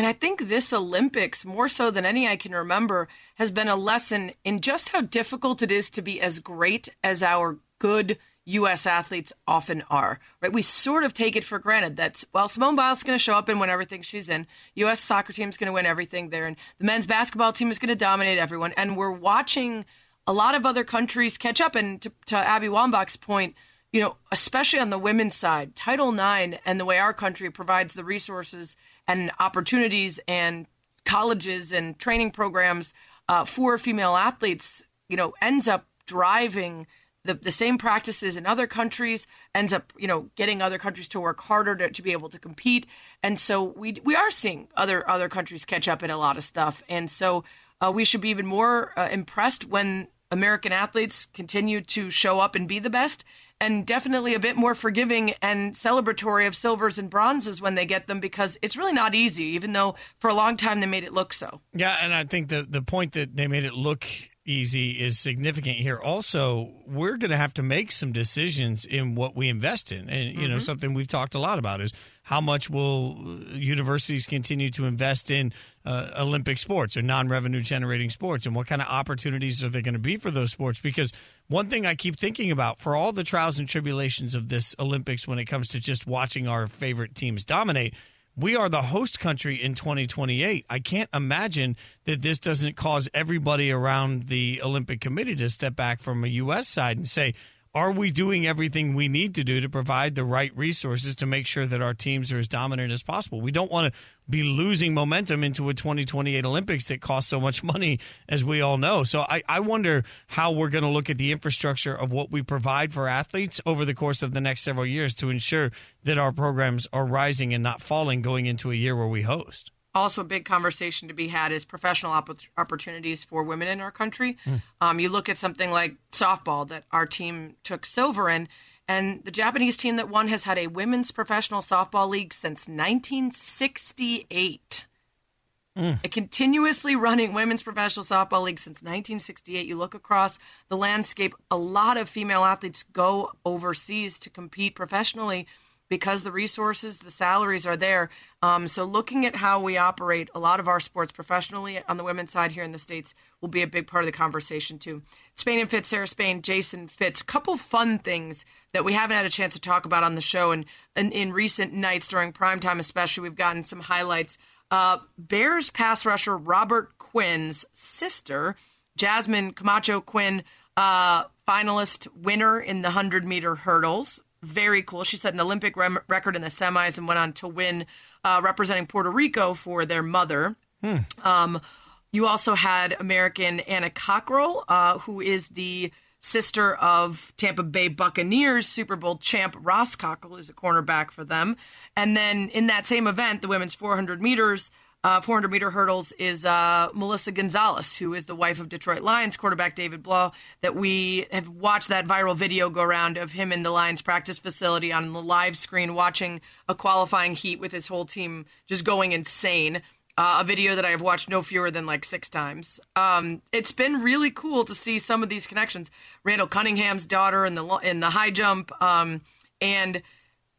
And I think this Olympics, more so than any I can remember, has been a lesson in just how difficult it is to be as great as our good U.S. athletes often are, right? We sort of take it for granted that, well, Simone Biles is going to show up and win everything she's in. U.S. soccer team is going to win everything there. And the men's basketball team is going to dominate everyone. And we're watching a lot of other countries catch up. And to, to Abby Wambach's point, you know, especially on the women's side, Title IX and the way our country provides the resources and opportunities and colleges and training programs uh, for female athletes, you know, ends up driving – the, the same practices in other countries ends up you know getting other countries to work harder to, to be able to compete. And so we we are seeing other other countries catch up in a lot of stuff. And so uh, we should be even more uh, impressed when American athletes continue to show up and be the best and definitely a bit more forgiving and celebratory of silvers and bronzes when they get them because it's really not easy, even though for a long time they made it look so. Yeah, and I think the the point that they made it look easy is significant here. Also, we're going to have to make some decisions in what we invest in. And, you know, something we've talked a lot about is how much will universities continue to invest in uh, Olympic sports or non revenue generating sports? And what kind of opportunities are there going to be for those sports? Because one thing I keep thinking about for all the trials and tribulations of this Olympics when it comes to just watching our favorite teams dominate we are the host country in 2028. I can't imagine that this doesn't cause everybody around the Olympic Committee to step back from a U.S. side and say, are we doing everything we need to do to provide the right resources to make sure that our teams are as dominant as possible? We don't want to be losing momentum into a 2028 Olympics that costs so much money, as we all know. So I, I wonder how we're going to look at the infrastructure of what we provide for athletes over the course of the next several years to ensure that our programs are rising and not falling going into a year where we host also a big conversation to be had is professional opp- opportunities for women in our country. Um, you look at something like softball that our team took silver in, and the Japanese team that won has had a women's professional softball league since 1968. A continuously running women's professional softball league since 1968. You look across the landscape, a lot of female athletes go overseas to compete professionally because the resources, the salaries are there. Um, so, looking at how we operate a lot of our sports professionally on the women's side here in the States will be a big part of the conversation, too. Spain and Fitz, Sarah Spain, Jason Fitz. Couple fun things that we haven't had a chance to talk about on the show. And, in recent nights during primetime, especially, we've gotten some highlights. Uh, Bears pass rusher Robert Quinn's sister, Jasmine Camacho Quinn, uh, finalist winner in the 100 meter hurdles very cool. She set an Olympic rem- record in the semis and went on to win, uh, representing Puerto Rico for their mother. Um, you also had American Anna Cockrell, uh, who is the sister of Tampa Bay Buccaneers Super Bowl champ Ross Cockrell, who's a cornerback for them. And then in that same event, the women's 400 meters. Uh, 400 meter hurdles is uh, Melissa Gonzalez, who is the wife of Detroit Lions quarterback David Blough. That we have watched that viral video go around of him in the Lions practice facility on the live screen watching a qualifying heat with his whole team just going insane. Uh, a video that I have watched no fewer than like six times. Um, it's been really cool to see some of these connections. Randall Cunningham's daughter in the in the high jump, um, and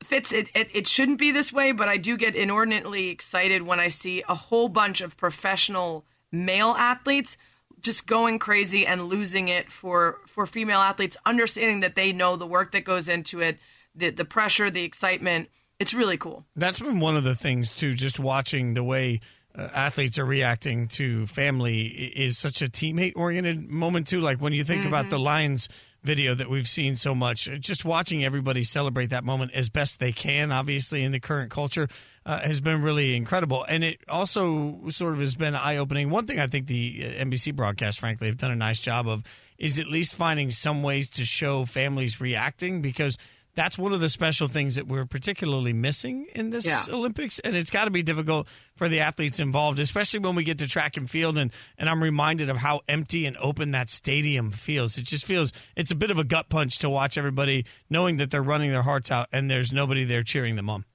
Fitz, it, it, it shouldn't be this way, but I do get inordinately excited when I see a whole bunch of professional male athletes just going crazy and losing it for, for female athletes, understanding that they know the work that goes into it, the, the pressure, the excitement. It's really cool. That's been one of the things too. Just watching the way uh, athletes are reacting to family is such a teammate oriented moment too. Like when you think about the Lions video that we've seen so much, just watching everybody celebrate that moment as best they can, obviously in the current culture, uh, has been really incredible. And it also sort of has been eye opening. One thing I think the uh, NBC broadcast, frankly, have done a nice job of is at least finding some ways to show families reacting because that's one of the special things that we're particularly missing in this Yeah. Olympics, and it's got to be difficult for the athletes involved, especially when we get to track and field. and And I'm reminded of how empty and open that stadium feels. It just feels it's a bit of a gut punch to watch everybody knowing that they're running their hearts out and there's nobody there cheering them on.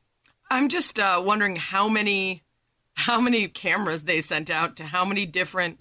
I'm just uh, wondering how many how many cameras they sent out to how many different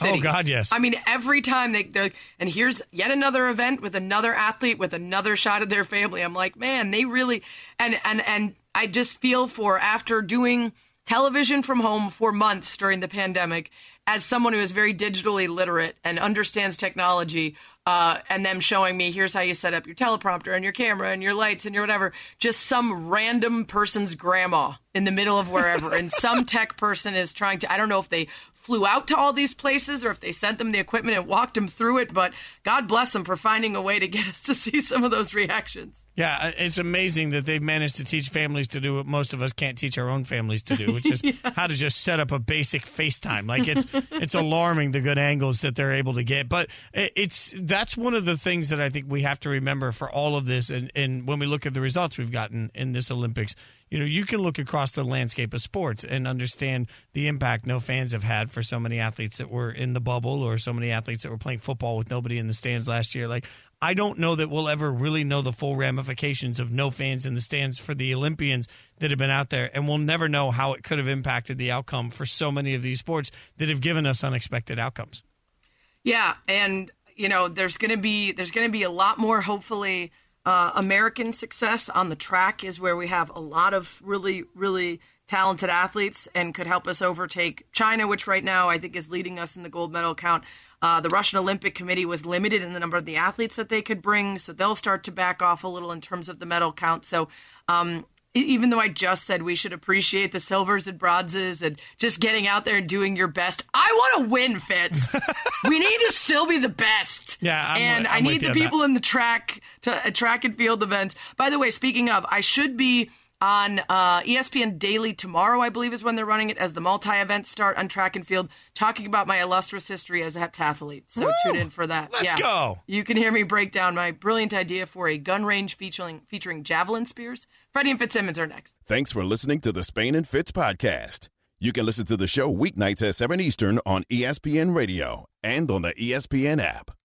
cities. Oh, God, yes. I mean, every time they they're and here's yet another event with another athlete with another shot of their family. I'm like, man, they really and and and I just feel for after doing television from home for months during the pandemic as someone who is very digitally literate and understands technology uh, and them showing me here's how you set up your teleprompter and your camera and your lights and your whatever just some random person's grandma in the middle of wherever and some tech person is trying to i don't know if they flew out to all these places or if they sent them the equipment and walked them through it but god bless them for finding a way to get us to see some of those reactions Yeah, uh, it's amazing that they've managed to teach families to do what most of us can't teach our own families to do, which is how to just set up a basic FaceTime. Like it's it's alarming the good angles that they're able to get. But it's that's one of the things that I think we have to remember for all of this. And, and when we look at the results we've gotten in this Olympics, you know, you can look across the landscape of sports and understand the impact no fans have had for so many athletes that were in the bubble or so many athletes that were playing football with nobody in the stands last year. Like I don't know that we'll ever really know the full ramifications of no fans in the stands for the Olympians that have been out there. And we'll never know how it could have impacted the outcome for so many of these sports that have given us unexpected outcomes. Yeah. And, you know, there's going to be, there's going to be a lot more, hopefully, uh, American success on the track is where we have a lot of really, really talented athletes and could help us overtake China, which right now I think is leading us in the gold medal count. Uh, the Russian Olympic Committee was limited in the number of the athletes that they could bring, so they'll start to back off a little in terms of the medal count. So, um, even though I just said we should appreciate the silvers and bronzes and just getting out there and doing your best, I want to win, Fitz. we need to still be the best. Yeah, I'm and with- I need the people in the track to uh, track and field events. By the way, speaking of, I should be on uh, ESPN Daily tomorrow, I believe is when they're running it as the multi events start on track and field, talking about my illustrious history as a heptathlete. So Woo! tune in for that. Let's yeah. go. You can hear me break down my brilliant idea for a gun range featuring featuring javelin spears. Freddie and Fitzsimmons are next. Thanks for listening to the Spain and Fitz podcast. You can listen to the show weeknights at 7 Eastern on ESPN Radio and on the ESPN app.